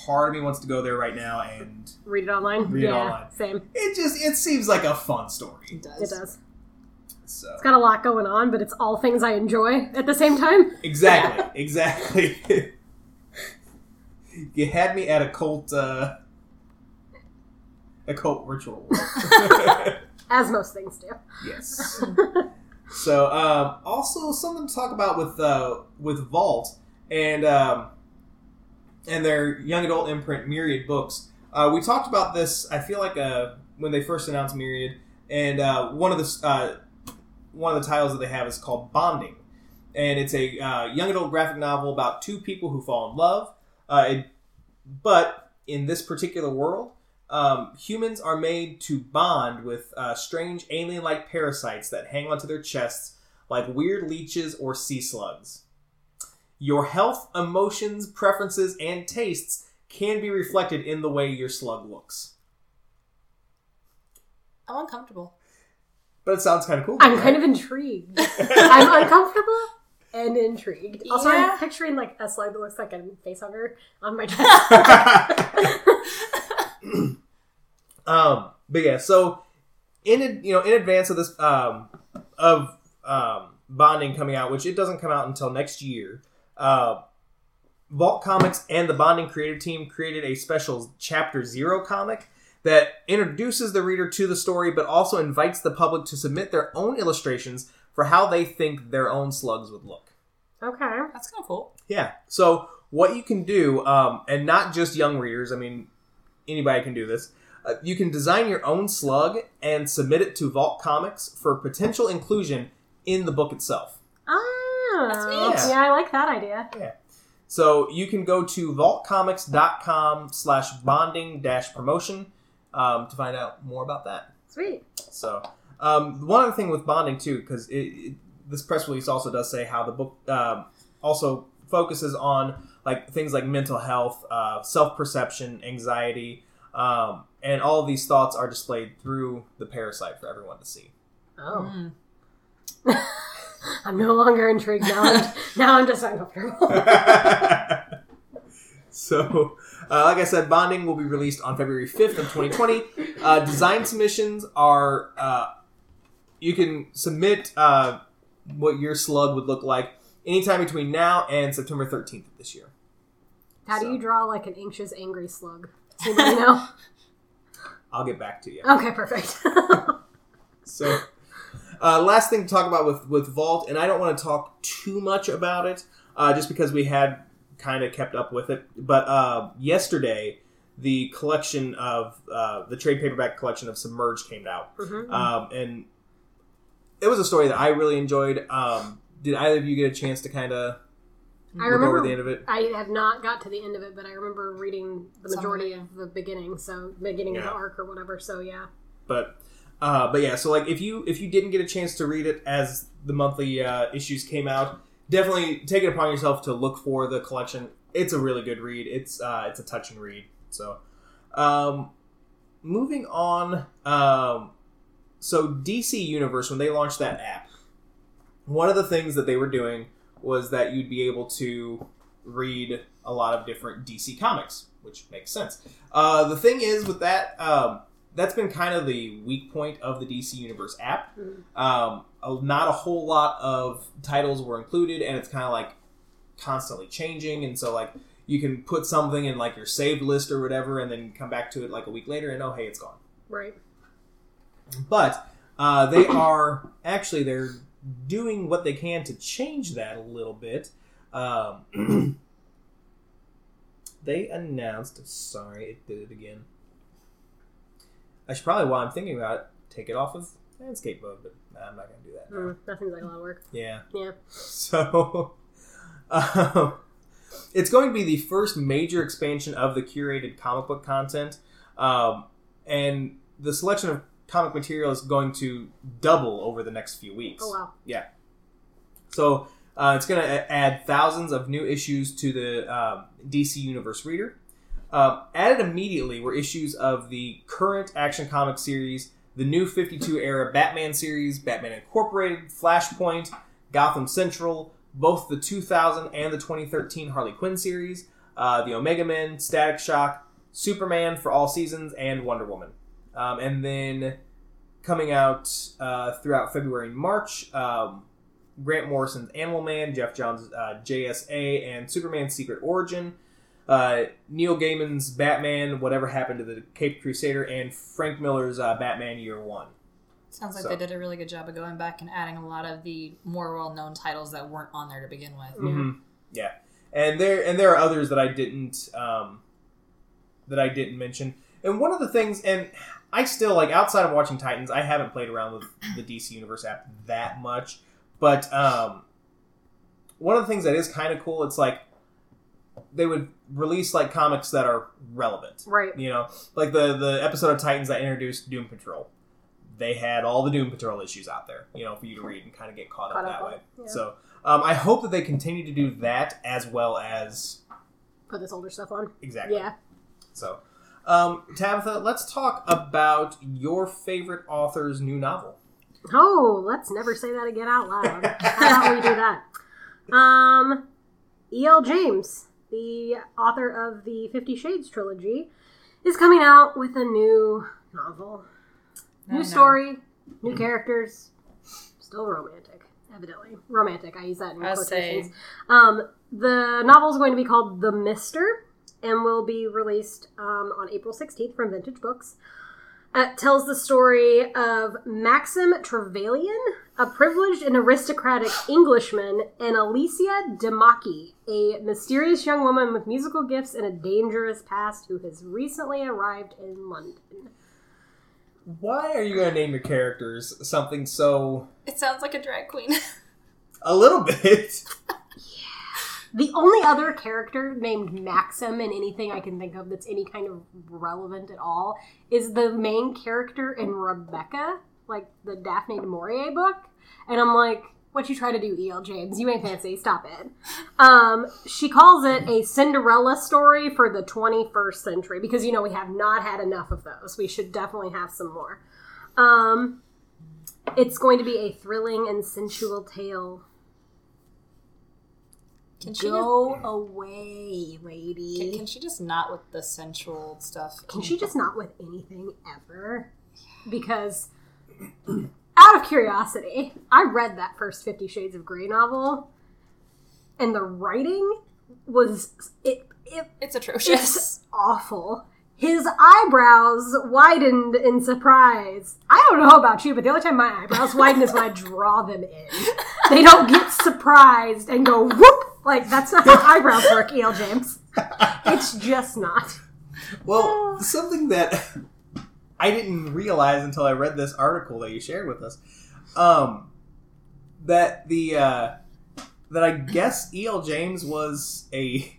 Part of me wants to go there right now, and Read it online. Read it yeah, online. Same. it just it seems like a fun story. It does. It does. So It's got a lot going on, but it's all things I enjoy at the same time. exactly, exactly. you had me at a cult, uh, a cult ritual. As most things do. yes. So, um, also something to talk about with uh, with Vault and um, and their young adult imprint Myriad Books. Uh, we talked about this. I feel like uh, when they first announced Myriad, and uh, one of the uh, one of the titles that they have is called Bonding, and it's a uh, young adult graphic novel about two people who fall in love. Uh, it, but in this particular world, um, humans are made to bond with uh, strange alien-like parasites that hang onto their chests like weird leeches or sea slugs. Your health, emotions, preferences, and tastes can be reflected in the way your slug looks. I'm uncomfortable. But it sounds kind of cool. I'm kind of intrigued. I'm uncomfortable and intrigued. Also, Yeah. I'm picturing like a slug that looks like a face hugger on my chest. um, but yeah, so in you know in advance of this um, of um, bonding coming out, which it doesn't come out until next year, uh, Vault Comics and the bonding creative team created a special Chapter Zero comic that introduces the reader to the story, but also invites the public to submit their own illustrations for how they think their own slugs would look. okay. That's kind of cool. Yeah. So what you can do, um, and not just young readers. I mean, anybody can do this. Uh, you can design your own slug and submit it to Vault Comics for potential inclusion in the book itself. Oh, That's neat. yeah, I like that idea. Yeah. So you can go to vaultcomics.com slash bonding dash promotion um, to find out more about that. Sweet. So um, one other thing with bonding too, because it, it, this press release also does say how the book um, also focuses on like things like mental health, uh, self perception, anxiety, um, and all of these thoughts are displayed through the parasite for everyone to see. Oh, Mm. I'm no longer intrigued now. I'm, now I'm just uncomfortable. so, uh, like I said, Bonding will be released on February 5th of 2020. Uh, design submissions are, uh, you can submit uh, what your slug would look like anytime between now and September 13th of this year. How do you draw like an anxious, angry slug? Does anybody know? I'll get back to you. okay, perfect. So, uh, last thing to talk about with with Vault, and I don't want to talk too much about it, uh, just because we had kind of kept up with it. But uh, yesterday, the collection of uh, the trade paperback collection of Submerged came out, Mhm. um, and it was a story that I really enjoyed. Um, did either of you get a chance to kind of I look remember the end of it? I have not got to the end of it, but I remember reading the majority Summary. of the beginning, so beginning of the arc or whatever. So yeah, but uh, but yeah so like if you if you didn't get a chance to read it as the monthly uh, issues came out definitely take it upon yourself to look for the collection it's a really good read it's uh, it's a touching read so um, moving on um, so dc universe when they launched that app one of the things that they were doing was that you'd be able to read a lot of different dc comics which makes sense uh, the thing is with that um, that's been kind of the weak point of the DC Universe app. Mhm. Um, not a whole lot of titles were included, and it's kind of like constantly changing. And so, like, you can put something in like your saved list or whatever, and then come back to it like a week later, and oh, hey, it's gone. right. But uh, they are actually they're doing what they can to change that a little bit. Um, they announced. Sorry, it did it again. I should probably, while I'm thinking about it, take it off of landscape mode, but I'm not going to do that. Mm, that seems like a lot of work. Yeah. Yeah. So, um, it's going to be the first major expansion of the curated comic book content, um, and the selection of comic material is going to double over the next few weeks. Oh wow. Yeah. So uh, it's going to add thousands of new issues to the um, DC Universe reader. Um, added immediately were issues of the current Action Comics series, the new 52 era Batman series, Batman Incorporated, Flashpoint, Gotham Central, both the 2000 and the 2013 Harley Quinn series, uh, the Omega Men, Static Shock, Superman for all seasons, and Wonder Woman. Um, and then coming out uh, throughout February and March, um, Grant Morrison's Animal Man, Geoff Johns' uh, JSA, and Superman's Secret Origin. Uh, Neil Gaiman's Batman, Whatever Happened to the Caped Crusader, and Frank Miller's uh, Batman Year One. Sounds like So- they did a really good job of going back and adding a lot of the more well-known titles that weren't on there to begin with. hmm Yeah, and there and there are others that I didn't um, that I didn't mention. And one of the things, and I still like outside of watching Titans, I haven't played around with the DC Universe app that much. But um, one of the things that is kind of cool, it's like they would release like comics that are relevant. Right. You know, like the the episode of Titans that introduced Doom Patrol. They had all the Doom Patrol issues out there, you know, for you to read and kind of get caught, Caught up up that way. yeah. So um, I hope that they continue to do that as well as Put this older stuff on. exactly. Yeah. So, um, Tabitha, let's talk about your favorite author's new novel. Oh, let's never say that again out loud. How about we do that? Um, E.L. James, the author of the Fifty Shades trilogy, is coming out with a new novel. I New know. story, new characters, still romantic, evidently. Romantic, I use that in quotations. Um, the novel is going to be called The Mister and will be released um, on April 16th from Vintage Books. It tells the story of Maxim Trevelyan, a privileged and aristocratic Englishman, and Alicia Demachi, a mysterious young woman with musical gifts and a dangerous past who has recently arrived in London. Why are you going to name your characters something so it sounds like a drag queen. a little bit? The only other character named Maxim in anything I can think of that's any kind of relevant at all is the main character in Rebecca, like the Daphne du Maurier book. And I'm like, what you try to do, E.L. James? You ain't fancy. Stop it. Um, she calls it a Cinderella story for the 21st century because, you know, we have not had enough of those. We should definitely have some more. Um, it's going to be a thrilling and sensual tale Can she Go away, lady. can, can she just not with the sensual stuff? Can she just not with anything ever? Because, out of curiosity, I read that first Fifty Shades of Grey novel, and the writing was it. it It's it's atrocious. awful. His eyebrows widened in surprise. I don't know about you, but the only time my eyebrows widen is when I draw them in. They don't get surprised and go whoop. Like that's not how eyebrows work, E.L. James. It's just not. Well, something that I didn't realize until I read this article that you shared with us, um, that the uh, that I guess E.L. James was a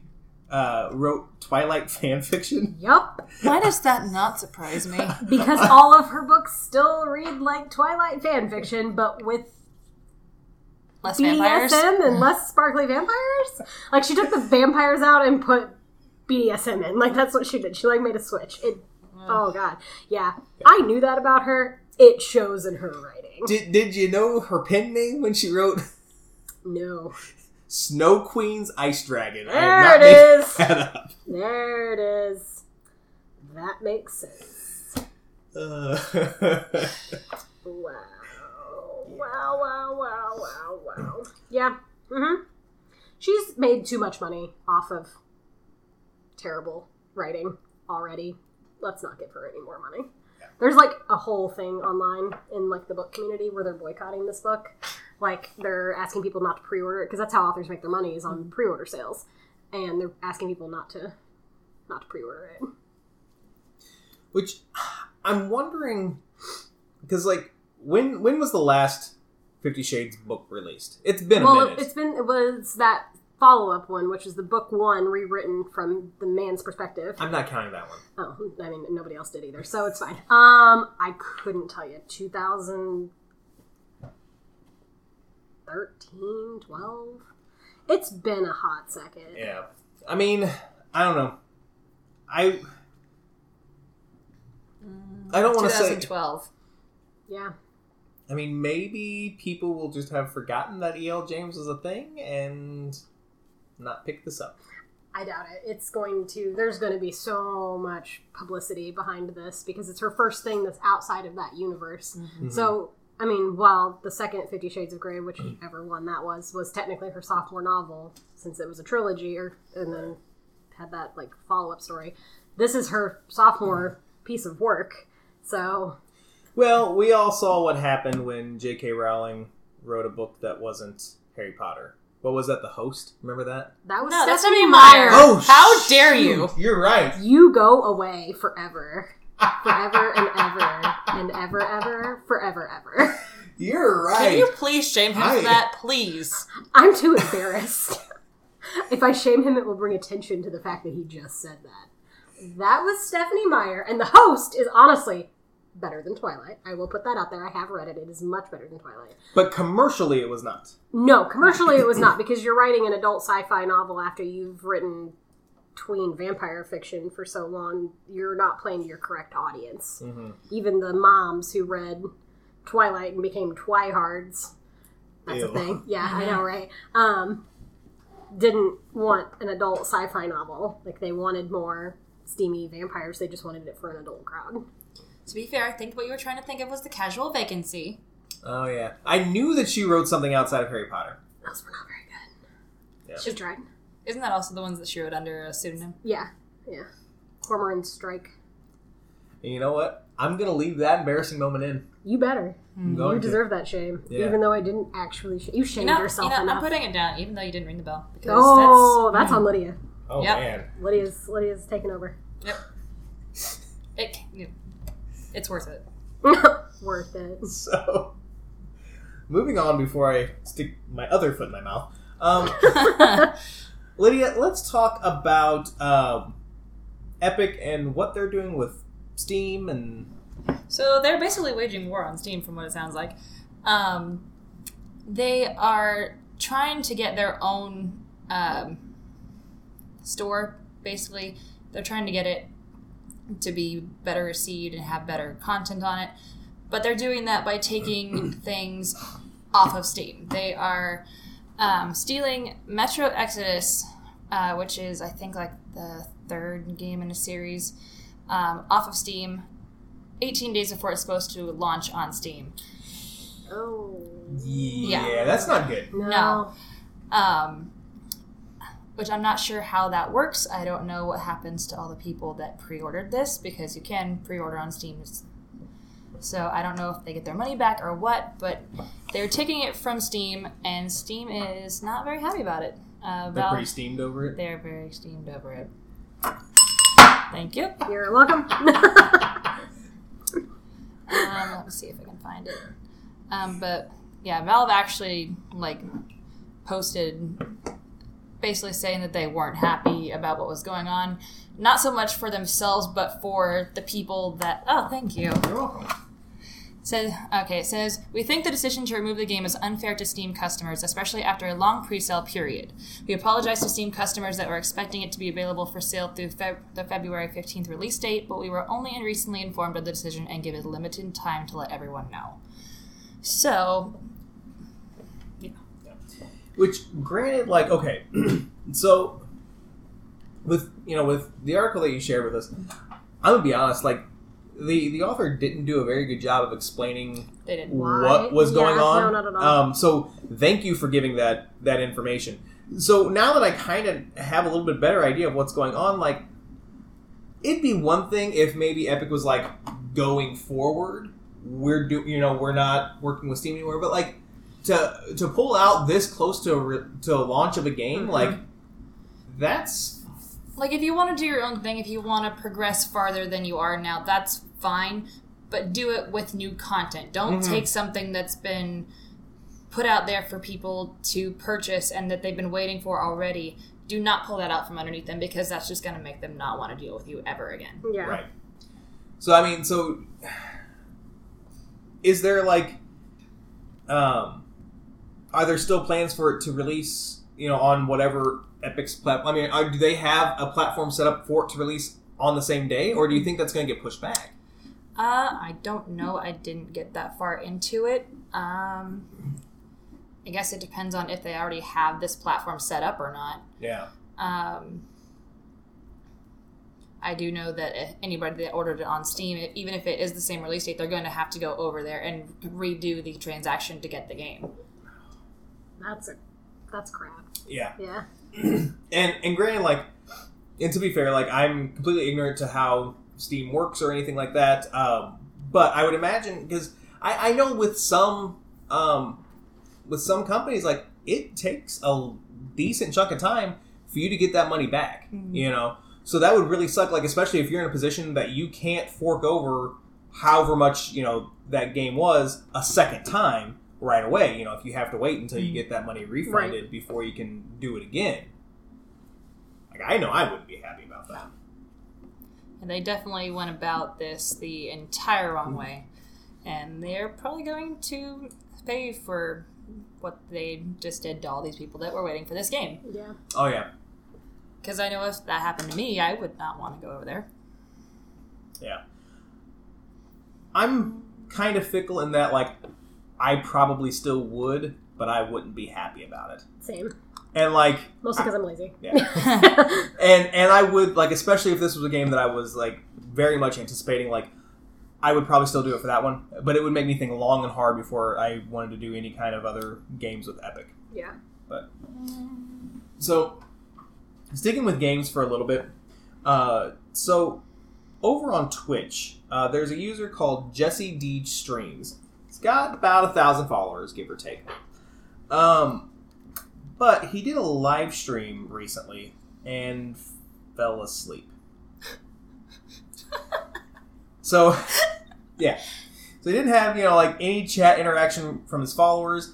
uh, wrote Twilight fan fiction. Yup. Why does that not surprise me? Because all of her books still read like Twilight fan fiction, but with Less vampires. BDSM and less sparkly vampires. Like she took the vampires out and put BDSM in. Like that's what she did. She like made a switch. It. Oh god, yeah. I knew that about her. It shows in her writing. Did Did you know her pen name when she wrote No. Snow Queen's Ice Dragon? There have not it that up. There it is. That makes sense. Uh, Wow. Wow, wow, wow, wow, wow. Yeah. Mm-hmm. She's made too much money off of terrible writing already. Let's not give her any more money. There's like a whole thing online in like the book community where they're boycotting this book. Like they're asking people not to pre-order it because that's how authors make their money is on pre-order sales, and they're asking people not to not to pre-order it. which I'm wondering because like when when was the last Fifty Shades book released? It's been a well, minute. it's been it was that follow up one, which is the book one rewritten from the man's perspective. I'm not counting that one. Oh, I mean nobody else did either, so it's fine. Um, I couldn't tell you. 2013, 12. It's been a hot second. Yeah, I mean, I don't know. I I don't want to say 2012. Yeah. I mean, maybe people will just have forgotten that E.L. James was a thing and not pick this up. I doubt it. It's going to. There's going to be so much publicity behind this because it's her first thing that's outside of that universe. Mm-hmm. So, I mean, while the second Fifty Shades of Grey, whichever one that was, was technically her sophomore novel, since it was a trilogy, or and then had that like follow up story. This is her sophomore piece of work. So, Well, we all saw what happened when J.K. Rowling wrote a book that wasn't Harry Potter. What was that? The Host? Remember that? that was No, that's Stephenie Stephenie Meyer. Meyer. Oh, How dare you. You're right. You go away forever. Forever and ever and ever ever forever ever. You're right. Can you please shame him I- for that, please? I'm too embarrassed. if I shame him, it will bring attention to the fact that he just said that. That was Stephenie Meyer, and the host is honestly better than Twilight. I will put that out there. I have read it. It is much better than Twilight. But commercially, it was not. No, commercially it was not because you're writing an adult sci-fi novel after you've written tween vampire fiction for so long. You're not playing to your correct audience. Mm-hmm. Even the moms who read Twilight and became Twihards. That's a thing. Yeah, I know, right? Um, didn't want an adult sci-fi novel. Like they wanted more steamy vampires. They just wanted it for an adult crowd. To be fair, I think what you were trying to think of was the casual vacancy. Oh yeah, I knew that she wrote something outside of Harry Potter. Those were not very good. Yeah. She tried. Isn't that also the ones that she wrote under a pseudonym? Yeah, yeah. Cormoran Strike. And you know what? I'm gonna leave that embarrassing moment in. You better. Hmm. I'm You going to. deserve that shame, Yeah. even though I didn't actually. Sh- you You shamed know, yourself you know I'm putting it down, even though you didn't ring the bell. Oh, that's, that's, on hmm. Lydia. Oh Yep. man. Lydia's Lydia's taking over. it, you- it's worth it. Worth it. So, moving on before I stick my other foot in my mouth. Um, Lydia, let's talk about um, Epic and what they're doing with Steam and So they're basically waging war on Steam, from what it sounds like. Um, they are trying to get their own um, store. Basically, they're trying to get it to be better received and have better content on it. But they're doing that by taking things off of Steam. They are um, stealing Metro Exodus, uh, which is I think like the third game in a series, um, off of Steam 18 days before it's supposed to launch on Steam. Oh. yeah, Yeah. that's not good. No. No. Um, which I'm not sure how that works. I don't know what happens to all the people that pre ordered this because you can pre order on Steam. So I don't know if they get their money back or what, but they're taking it from Steam, and Steam is not very happy about it. Uh, They're Valve- pretty steamed over it. they're very steamed over it. Thank you. You're welcome. Um, let me see if I can find it. Um, but yeah, Valve actually like posted basically saying that they weren't happy about what was going on. Not so much for themselves, but for the people that. Oh, thank you. You're welcome. Says okay. It says we think the decision to remove the game is unfair to Steam customers, especially after a long pre-sale period. We apologize to Steam customers that were expecting it to be available for sale through Feb- the February fifteenth release date, but we were only recently informed of the decision and given limited time to let everyone know. So Which, granted, like, okay, so with you know with the article that you shared with us, I'm gonna be honest, like the the author didn't do a very good job of explaining. What was going Yeah, on. no, not at all. Um, so thank you for giving that that information. So now that I kind of have a little bit better idea of what's going on, like it'd be one thing if maybe Epic was like going forward, we're do you know we're not working with Steam anymore, but like to to pull out this close to a re- to a launch of a game, Mhm. like that's Like if you want to do your own thing, if you want to progress farther than you are now, that's fine. But do it with new content. Don't Mhm. take something that's been put out there for people to purchase and that they've been waiting for already. Do not pull that out from underneath them because that's just going to make them not want to deal with you ever again. yeah. Right. So I mean, so is there like, um, are there still plans for it to release? You know, on whatever Epic's platform. I mean, are, do they have a platform set up for it to release on the same day, or do you think that's going to get pushed back? Uh, I don't know. I didn't get that far into it. Um, I guess it depends on if they already have this platform set up or not. Yeah. Um, I do know that anybody that ordered it on Steam, even if it is the same release date, they're going to have to go over there and redo the transaction to get the game. That's a that's crap. Yeah. Yeah. And and granted, like, and to be fair, like I'm completely ignorant to how Steam works or anything like that. Um, but I would imagine because I, I know with some um, with some companies, like it takes a decent chunk of time for you to get that money back. You know, so that would really suck. Like especially if you're in a position that you can't fork over however much you know that game was a second time right away. You know, if you have to wait until you mm. get that money refunded before you can do it again. Like I know I wouldn't be happy about that. And they definitely went about this the entire wrong mm. way. And they're probably going to pay for what they just did to all these people that were waiting for this game. Yeah. Oh yeah, Because I know if that happened to me, I would not want to go over there. yeah. I'm kind of fickle in that like I probably still would, but I wouldn't be happy about it. Same. And like Mostly because I'm lazy. Yeah. and and I would like especially if this was a game that I was like very much anticipating like I would probably still do it for that one, but it would make me think long and hard before I wanted to do any kind of other games with Epic. yeah. But so, sticking with games for a little bit. Uh, so, over on Twitch, uh, there's a user called Jesse Deej Streams. He's got about a thousand followers, give or take. Um, but he did a live stream recently and fell asleep. so, yeah. So he didn't have, you know, like any chat interaction from his followers.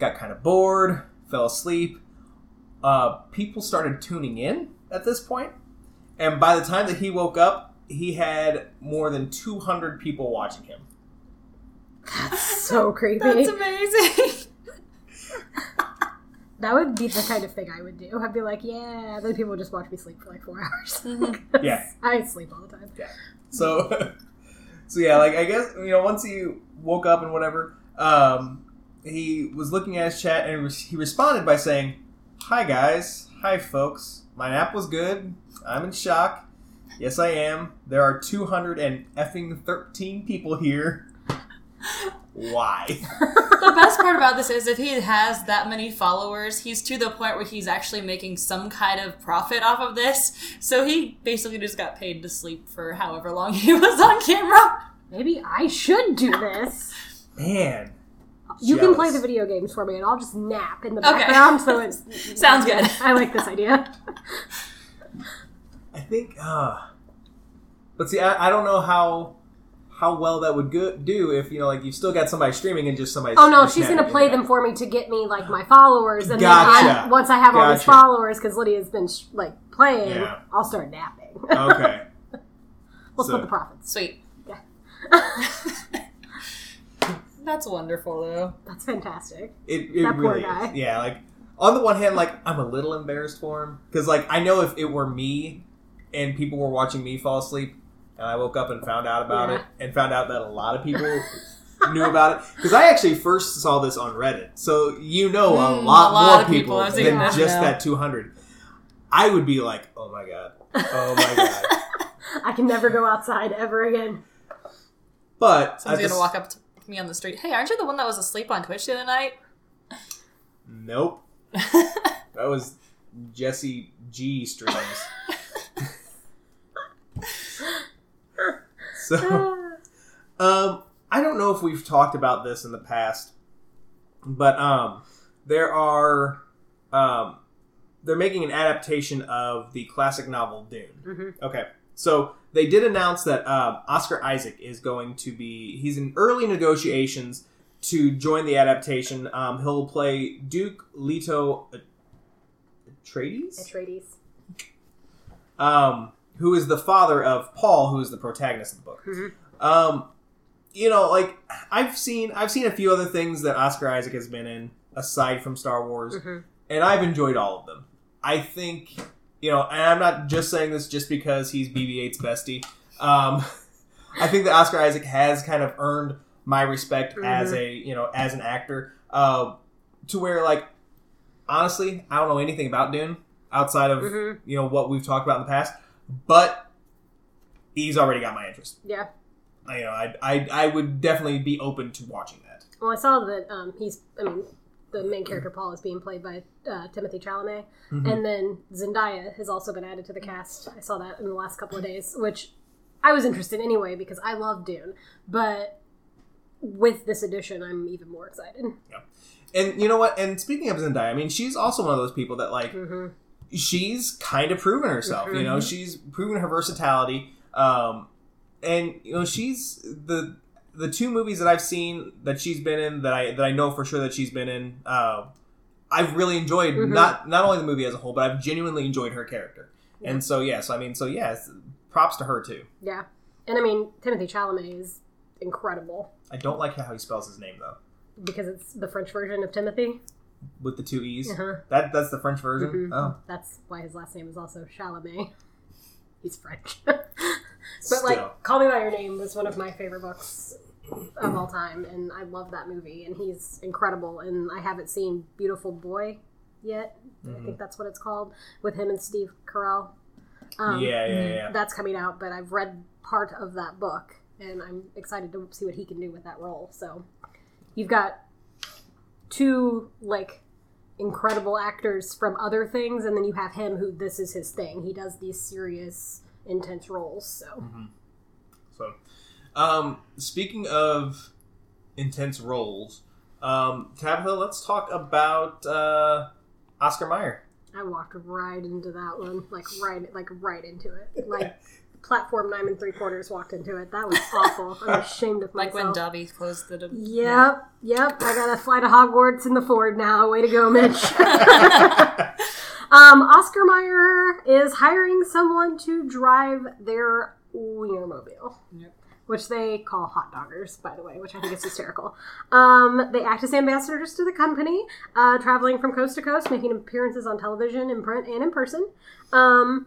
Got kind of bored, fell asleep uh, people started tuning in at this point, and by the time that he woke up, he had more than 200 people watching him. That's so creepy. That's amazing. That would be the kind of thing I would do. I'd be like, yeah, then people would just watch me sleep for like four hours. Yeah. I sleep all the time. Yeah. So, so yeah, like I guess you know once he woke up and whatever, um, he was looking at his chat and he he responded by saying, "Hi guys, hi folks. My nap was good. I'm in shock. Yes, I am. There are 200 and effing 13 people here. Why? the best part about this is if he has that many followers, he's to the point where he's actually making some kind of profit off of this. So he basically just got paid to sleep for however long he was on camera. Maybe I should do this. Man, You can play the video games for me, and I'll just nap in the Okay. background. So it's Sounds good. I like this idea. I think. Uh, but see, I, I don't know how how well that would go- do if you know, like you've still got somebody streaming and just somebody. Oh no, she's gonna play them for me to get me like my followers, and Gotcha. then I, once I have all these followers, because Lydia's been sh- like playing, Yeah. I'll start napping. Okay. we'll So- split the profits. Sweet. Yeah. That's wonderful, though. That's fantastic. It, it That poor really guy. is. Yeah, like on the one hand, like I'm a little embarrassed for him because like I know if it were me and people were watching me fall asleep and I woke up and found out about Yeah. it and found out that a lot of people knew about it because I actually first saw this on Reddit, so you know a Mm, lot, a lot more of people people than this just now. that 200. I would be like, oh my god, oh my god. I can never go outside ever again. But at Someone's the gonna walk up to me on the street. Hey, aren't you the one that was asleep on Twitch the other night? Nope, that was Jesse G streams. So. Um, I don't know if we've talked about this in the past, but um, there are um, they're making an adaptation of the classic novel Dune. Mhm. Okay, so they did announce that um, Oscar Isaac is going to be he's in early negotiations to join the adaptation. Um, he'll play Duke Leto Atreides Atreides. um, who is the father of Paul, who is the protagonist of the book. Mhm. Um, you know, like I've seen, I've seen a few other things that Oscar Isaac has been in aside from Star Wars, Mhm. and I've enjoyed all of them. I think, you know, and I'm not just saying this just because he's BB-8's bestie. Um, I think that Oscar Isaac has kind of earned my respect as Mhm. a you know as an actor. Uh, to where like honestly, I don't know anything about Dune outside of Mhm. you know what we've talked about in the past, but he's already got my interest. Yeah. I- You know, I I, I would definitely be open to watching that. Well, I saw that um, he's. I mean, the main character Paul is being played by uh, Timothée Chalamet, Mhm. and then Zendaya has also been added to the cast. I saw that in the last couple of days, which I was interested anyway because I love Dune, but with this addition, I'm even more excited. Yeah. And you know what? And speaking of Zendaya, I mean, she's also one of those people that like hmm she's kind of proven herself. You know, Mhm. she's proven her versatility. Um, and you know, she's the the two movies that I've seen that she's been in that I that I know for sure that she's been in. Uh, I've really enjoyed Mhm. not not only the movie as a whole, but I've genuinely enjoyed her character. Yeah. And so yes, I mean, so yes, props to her too. Yeah, and I mean Timothée Chalamet is incredible I don't like how he spells his name though, because it's the French version of Timothy. With the two e's. Uh-huh. That that's the French version. Mhm. Oh, That's why his last name is also Chalamet. He's French. but like, Call Me by Your Name was one of my favorite books of all time, and I love that movie. And he's incredible. And I haven't seen Beautiful Boy yet. I Mhm. think that's what it's called with him and Steve Carell. Um, yeah, yeah, yeah. That's coming out, but I've read part of that book, and I'm excited to see what he can do with that role. So you've got two like incredible actors from other things, and then you have him who this is his thing. He does these serious, intense roles. So mm-hmm. So, um, speaking of intense roles, um, Tabitha, let's talk about uh, Oscar Meyer. I walked right into that one, like right, like right into it, like. Platform nine and three quarters walked into it. That was awful. I'm ashamed of myself. Like when Dobby closed the. Yep, yep. I gotta fly to Hogwarts in the Ford now. Way to go, Mitch. um, Oscar Mayer is hiring someone to drive their Wienermobile, Yep. which they call hot doggers, by the way, which I think is hysterical. Um, they act as ambassadors to the company, uh, traveling from coast to coast, making appearances on television, in print, and in person. Um,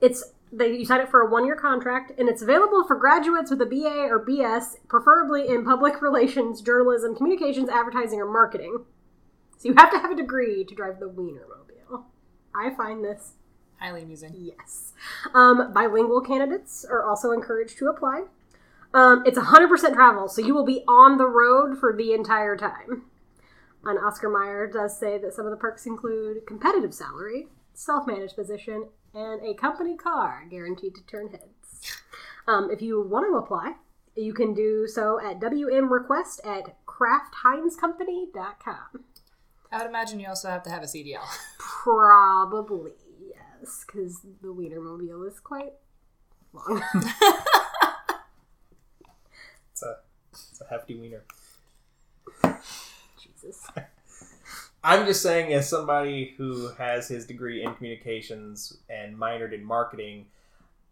it's they you sign up for a one year contract, and it's available for graduates with a BA or BS, preferably in public relations, journalism, communications, advertising, or marketing. So you have to have a degree to drive the Wienermobile. I find this Highly amusing. Yes. Um, bilingual candidates are also encouraged to apply. Um, it's 100% travel, so you will be on the road for the entire time. And Oscar Mayer does say that some of the perks include competitive salary, self managed position, and a company car guaranteed to turn heads. Um, if you want to apply, you can do so at WMRequest at kraftheinzcompany.com. I would imagine you also have to have a CDL. Probably, yes, because the Wienermobile is quite long. It's a, it's a hefty wiener. Jesus. I'm just saying, as somebody who has his degree in communications and minored in marketing,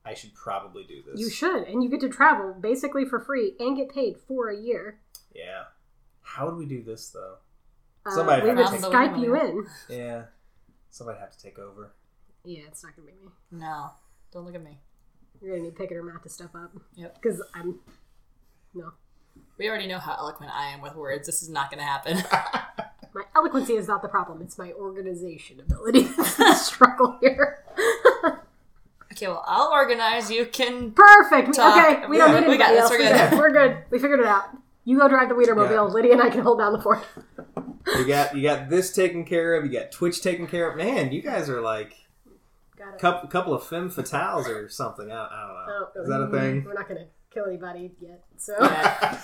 I should probably do this. You should, and you get to travel basically for free and get paid for a year. Yeah. How would we do this though? Uh, Somebody we have would to take- Skype you in. Yeah. Somebody have to take over. Yeah, it's not gonna be me. No, don't look at me. You're gonna need Pickett or Matt to step up. Yep. Because I'm no. We already know how eloquent I am with words. This is not going to happen. My eloquency is not the problem. It's my organization ability that's the struggle here. okay, well, I'll organize. You can. Perfect. We, Talk. okay, we don't Yeah, need we got anybody this, else. we're We're good. good. We're good. We figured it out. You go drive the Wienermobile. Yeah. Lydia and I can hold down the fort. You got you got this taken care of. You got Twitch taken care of. Man, you guys are like Got a couple, couple of femme fatales or something. I, I don't know. Oh, Is that a mm-hmm. thing? We're not gonna kill anybody yet, so.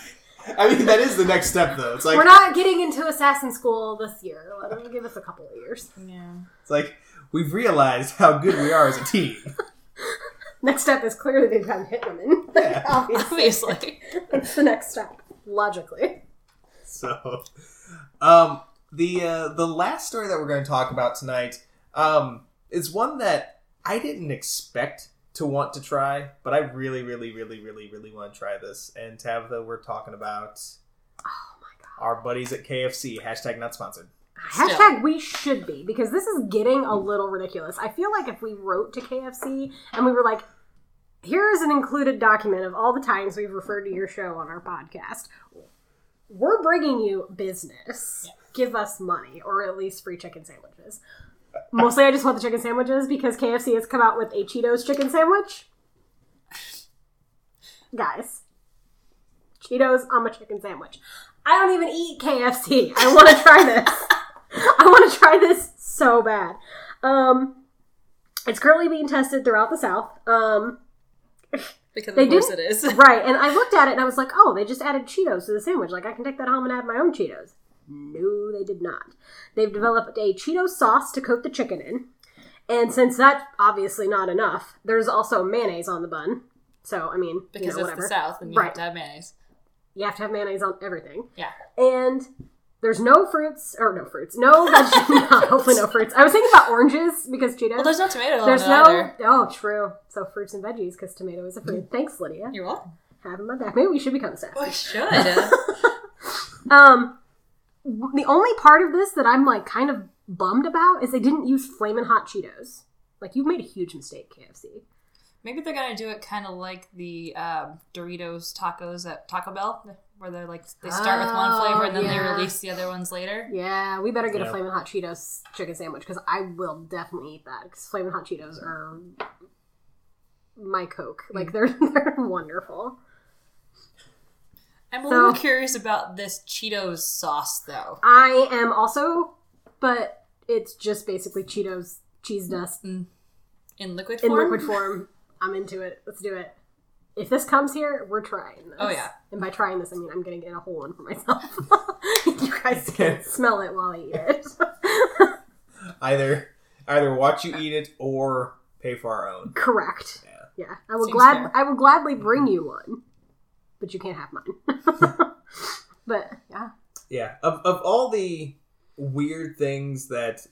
Yeah. I mean, that is the next step, though. It's like We're not getting into assassin school this year. Let them give us a couple of years. Yeah. it's like we've realized how good we are as a team. Next step is clearly they've gotten hit women. Yeah. Obviously, Obviously. that's the next step logically. So, um, the uh, the last story that we're going to talk about tonight um, is one that I didn't expect to want to try, but I really, really, really, really, really want to try this. And Tabitha, we're talking about Oh my god. our buddies at KFC. Hashtag not sponsored. Still. Hashtag we should be because this is getting a little ridiculous. I feel like if we wrote to KFC and we were like, here is an included document of all the times we've referred to your show on our podcast. We're bringing you business. Give us money, or at least free chicken sandwiches. Mostly, I just want the chicken sandwiches because KFC has come out with a Cheetos chicken sandwich. Guys, Cheetos on my chicken sandwich. I don't even eat KFC. I want to try this. I want to try this so bad. Um, it's currently being tested throughout the South. Um, Because They of course it is. right, and I looked at it and I was like, oh, they just added Cheetos to the sandwich. Like, I can take that home and add my own Cheetos. No, they did not. They've developed a Cheeto sauce to coat the chicken in. And since that's obviously not enough, there's also mayonnaise on the bun. So, I mean, Because you know, it's whatever. the South and you Right. have to have mayonnaise. You have to have mayonnaise on everything. Yeah. And there's no fruits, or no fruits, no vegetables. hopefully, no fruits. I was thinking about oranges because Cheetos. Well, there's no tomato there's no. either. Oh, true. So fruits and veggies because tomato is a fruit. Thanks, Lydia. You're welcome. Having my back. Maybe we should become staff. We should. Um, the only part of this that I'm like kind of bummed about is they didn't use flamin' hot Cheetos. Like you've made a huge mistake, KFC. Maybe they're gonna do it kind of like the um, Doritos tacos at Taco Bell, where they're like they start with one flavor and then they release the other ones later. Yeah, we better get a Yeah. flamin' hot Cheetos chicken sandwich because I will definitely eat that because flamin' hot Cheetos are my coke. Like they're they're wonderful. I'm a So- little curious about this Cheetos sauce though. I am also, but it's just basically Cheetos cheese dust mm. In liquid in form. liquid form. I'm into it. Let's do it. If this comes here, we're trying this. Oh, yeah. And by trying this, I mean I'm gonna get a whole one for myself. you guys can smell it while I eat it. Either either watch you eat it or pay for our own. Correct. Yeah. Yeah. I will Seems glad fair. I will gladly bring you one. But you can't have mine. but yeah. Yeah. Of of all the weird things that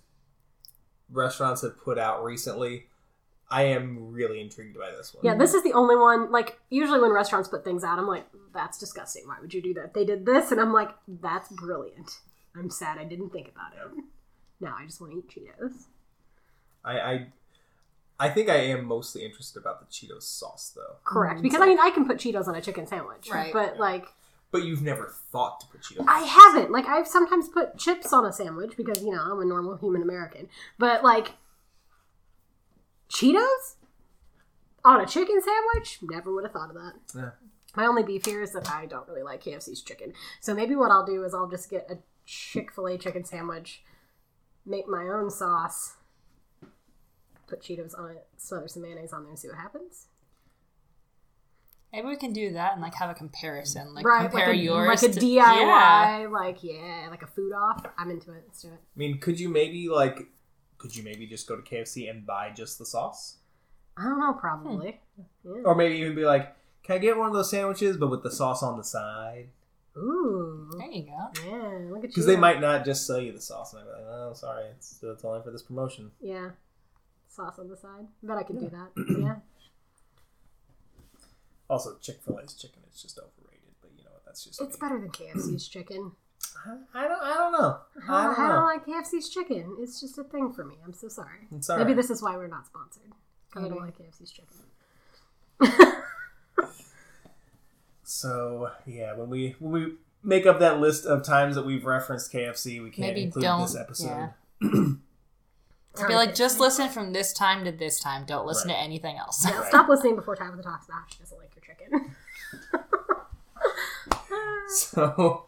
restaurants have put out recently, I am really intrigued by this one. Yeah, this is the only one like usually when restaurants put things out, I'm like, that's disgusting. Why would you do that? They did this and I'm like, that's brilliant. I'm sad I didn't think about it. Now I just want to eat Cheetos. I, I I think I am mostly interested about the Cheetos sauce though. Correct. Mm, because I mean I can put Cheetos on a chicken sandwich. Right. But like But you've never thought to put Cheetos. I haven't. Like I've sometimes put chips on a sandwich because, you know, I'm a normal human American. But like Cheetos on a chicken sandwich? Never would have thought of that. Yeah. My only beef here is that I don't really like KFC's chicken. So maybe what I'll do is I'll just get a Chick fil A chicken sandwich, make my own sauce, put Cheetos on it, smother some mayonnaise on there, and see what happens. Maybe we can do that and like have a comparison, like right, compare like a, yours like a to- DIY, Yeah. like yeah, like a food off. I'm into it. Let's do it. I mean, could you maybe like could you maybe just go to KFC and buy just the sauce? I don't know, probably. Hmm. Yeah. Or maybe even be like, Can I get one of those sandwiches but with the sauce on the side? Ooh, There you go. yeah, look at you. Because they might not just sell you the sauce. And I'm like, oh, sorry, it's, it's only for this promotion. Yeah, sauce on the side. I bet I could do that. Yeah. Also, Chick Fil A's chicken is just overrated, but you know what? That's just It's me. better than KFC's chicken. I, I don't. I don't know. I I don't don't, know. like KFC's chicken. It's just a thing for me. I'm so sorry. It's all Maybe right. this is why we're not sponsored. Because I don't like KFC's chicken. So yeah, when we when we make up that list of times that we've referenced KFC, we can't Maybe include don't- this episode. yeah. Be like, just listen from this time to this time. Don't listen Right. to anything else. Yeah, Right. Stop listening before Tabitha talks about how she doesn't like your chicken. So,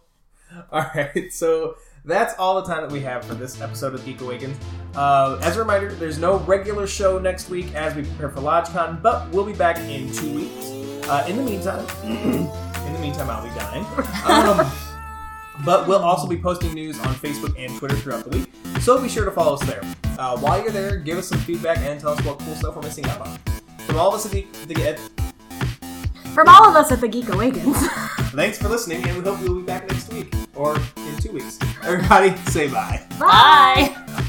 all right. So that's all the time that we have for this episode of Geek Awakens. Uh, as a reminder, there's no regular show next week as we prepare for LodgeCon, but we'll be back in two weeks. Uh, in the meantime, in the meantime, I'll be dying. Um, but we'll also be posting news on Facebook and Twitter throughout the week, so be sure to follow us there. Uh, while you're there, give us some feedback and tell us what cool stuff we're missing out on. From all of us at the, the From all of us at the Geek Awakens. Thanks for listening, and we hope you'll be back next week or in two weeks. Everybody, say bye. Bye.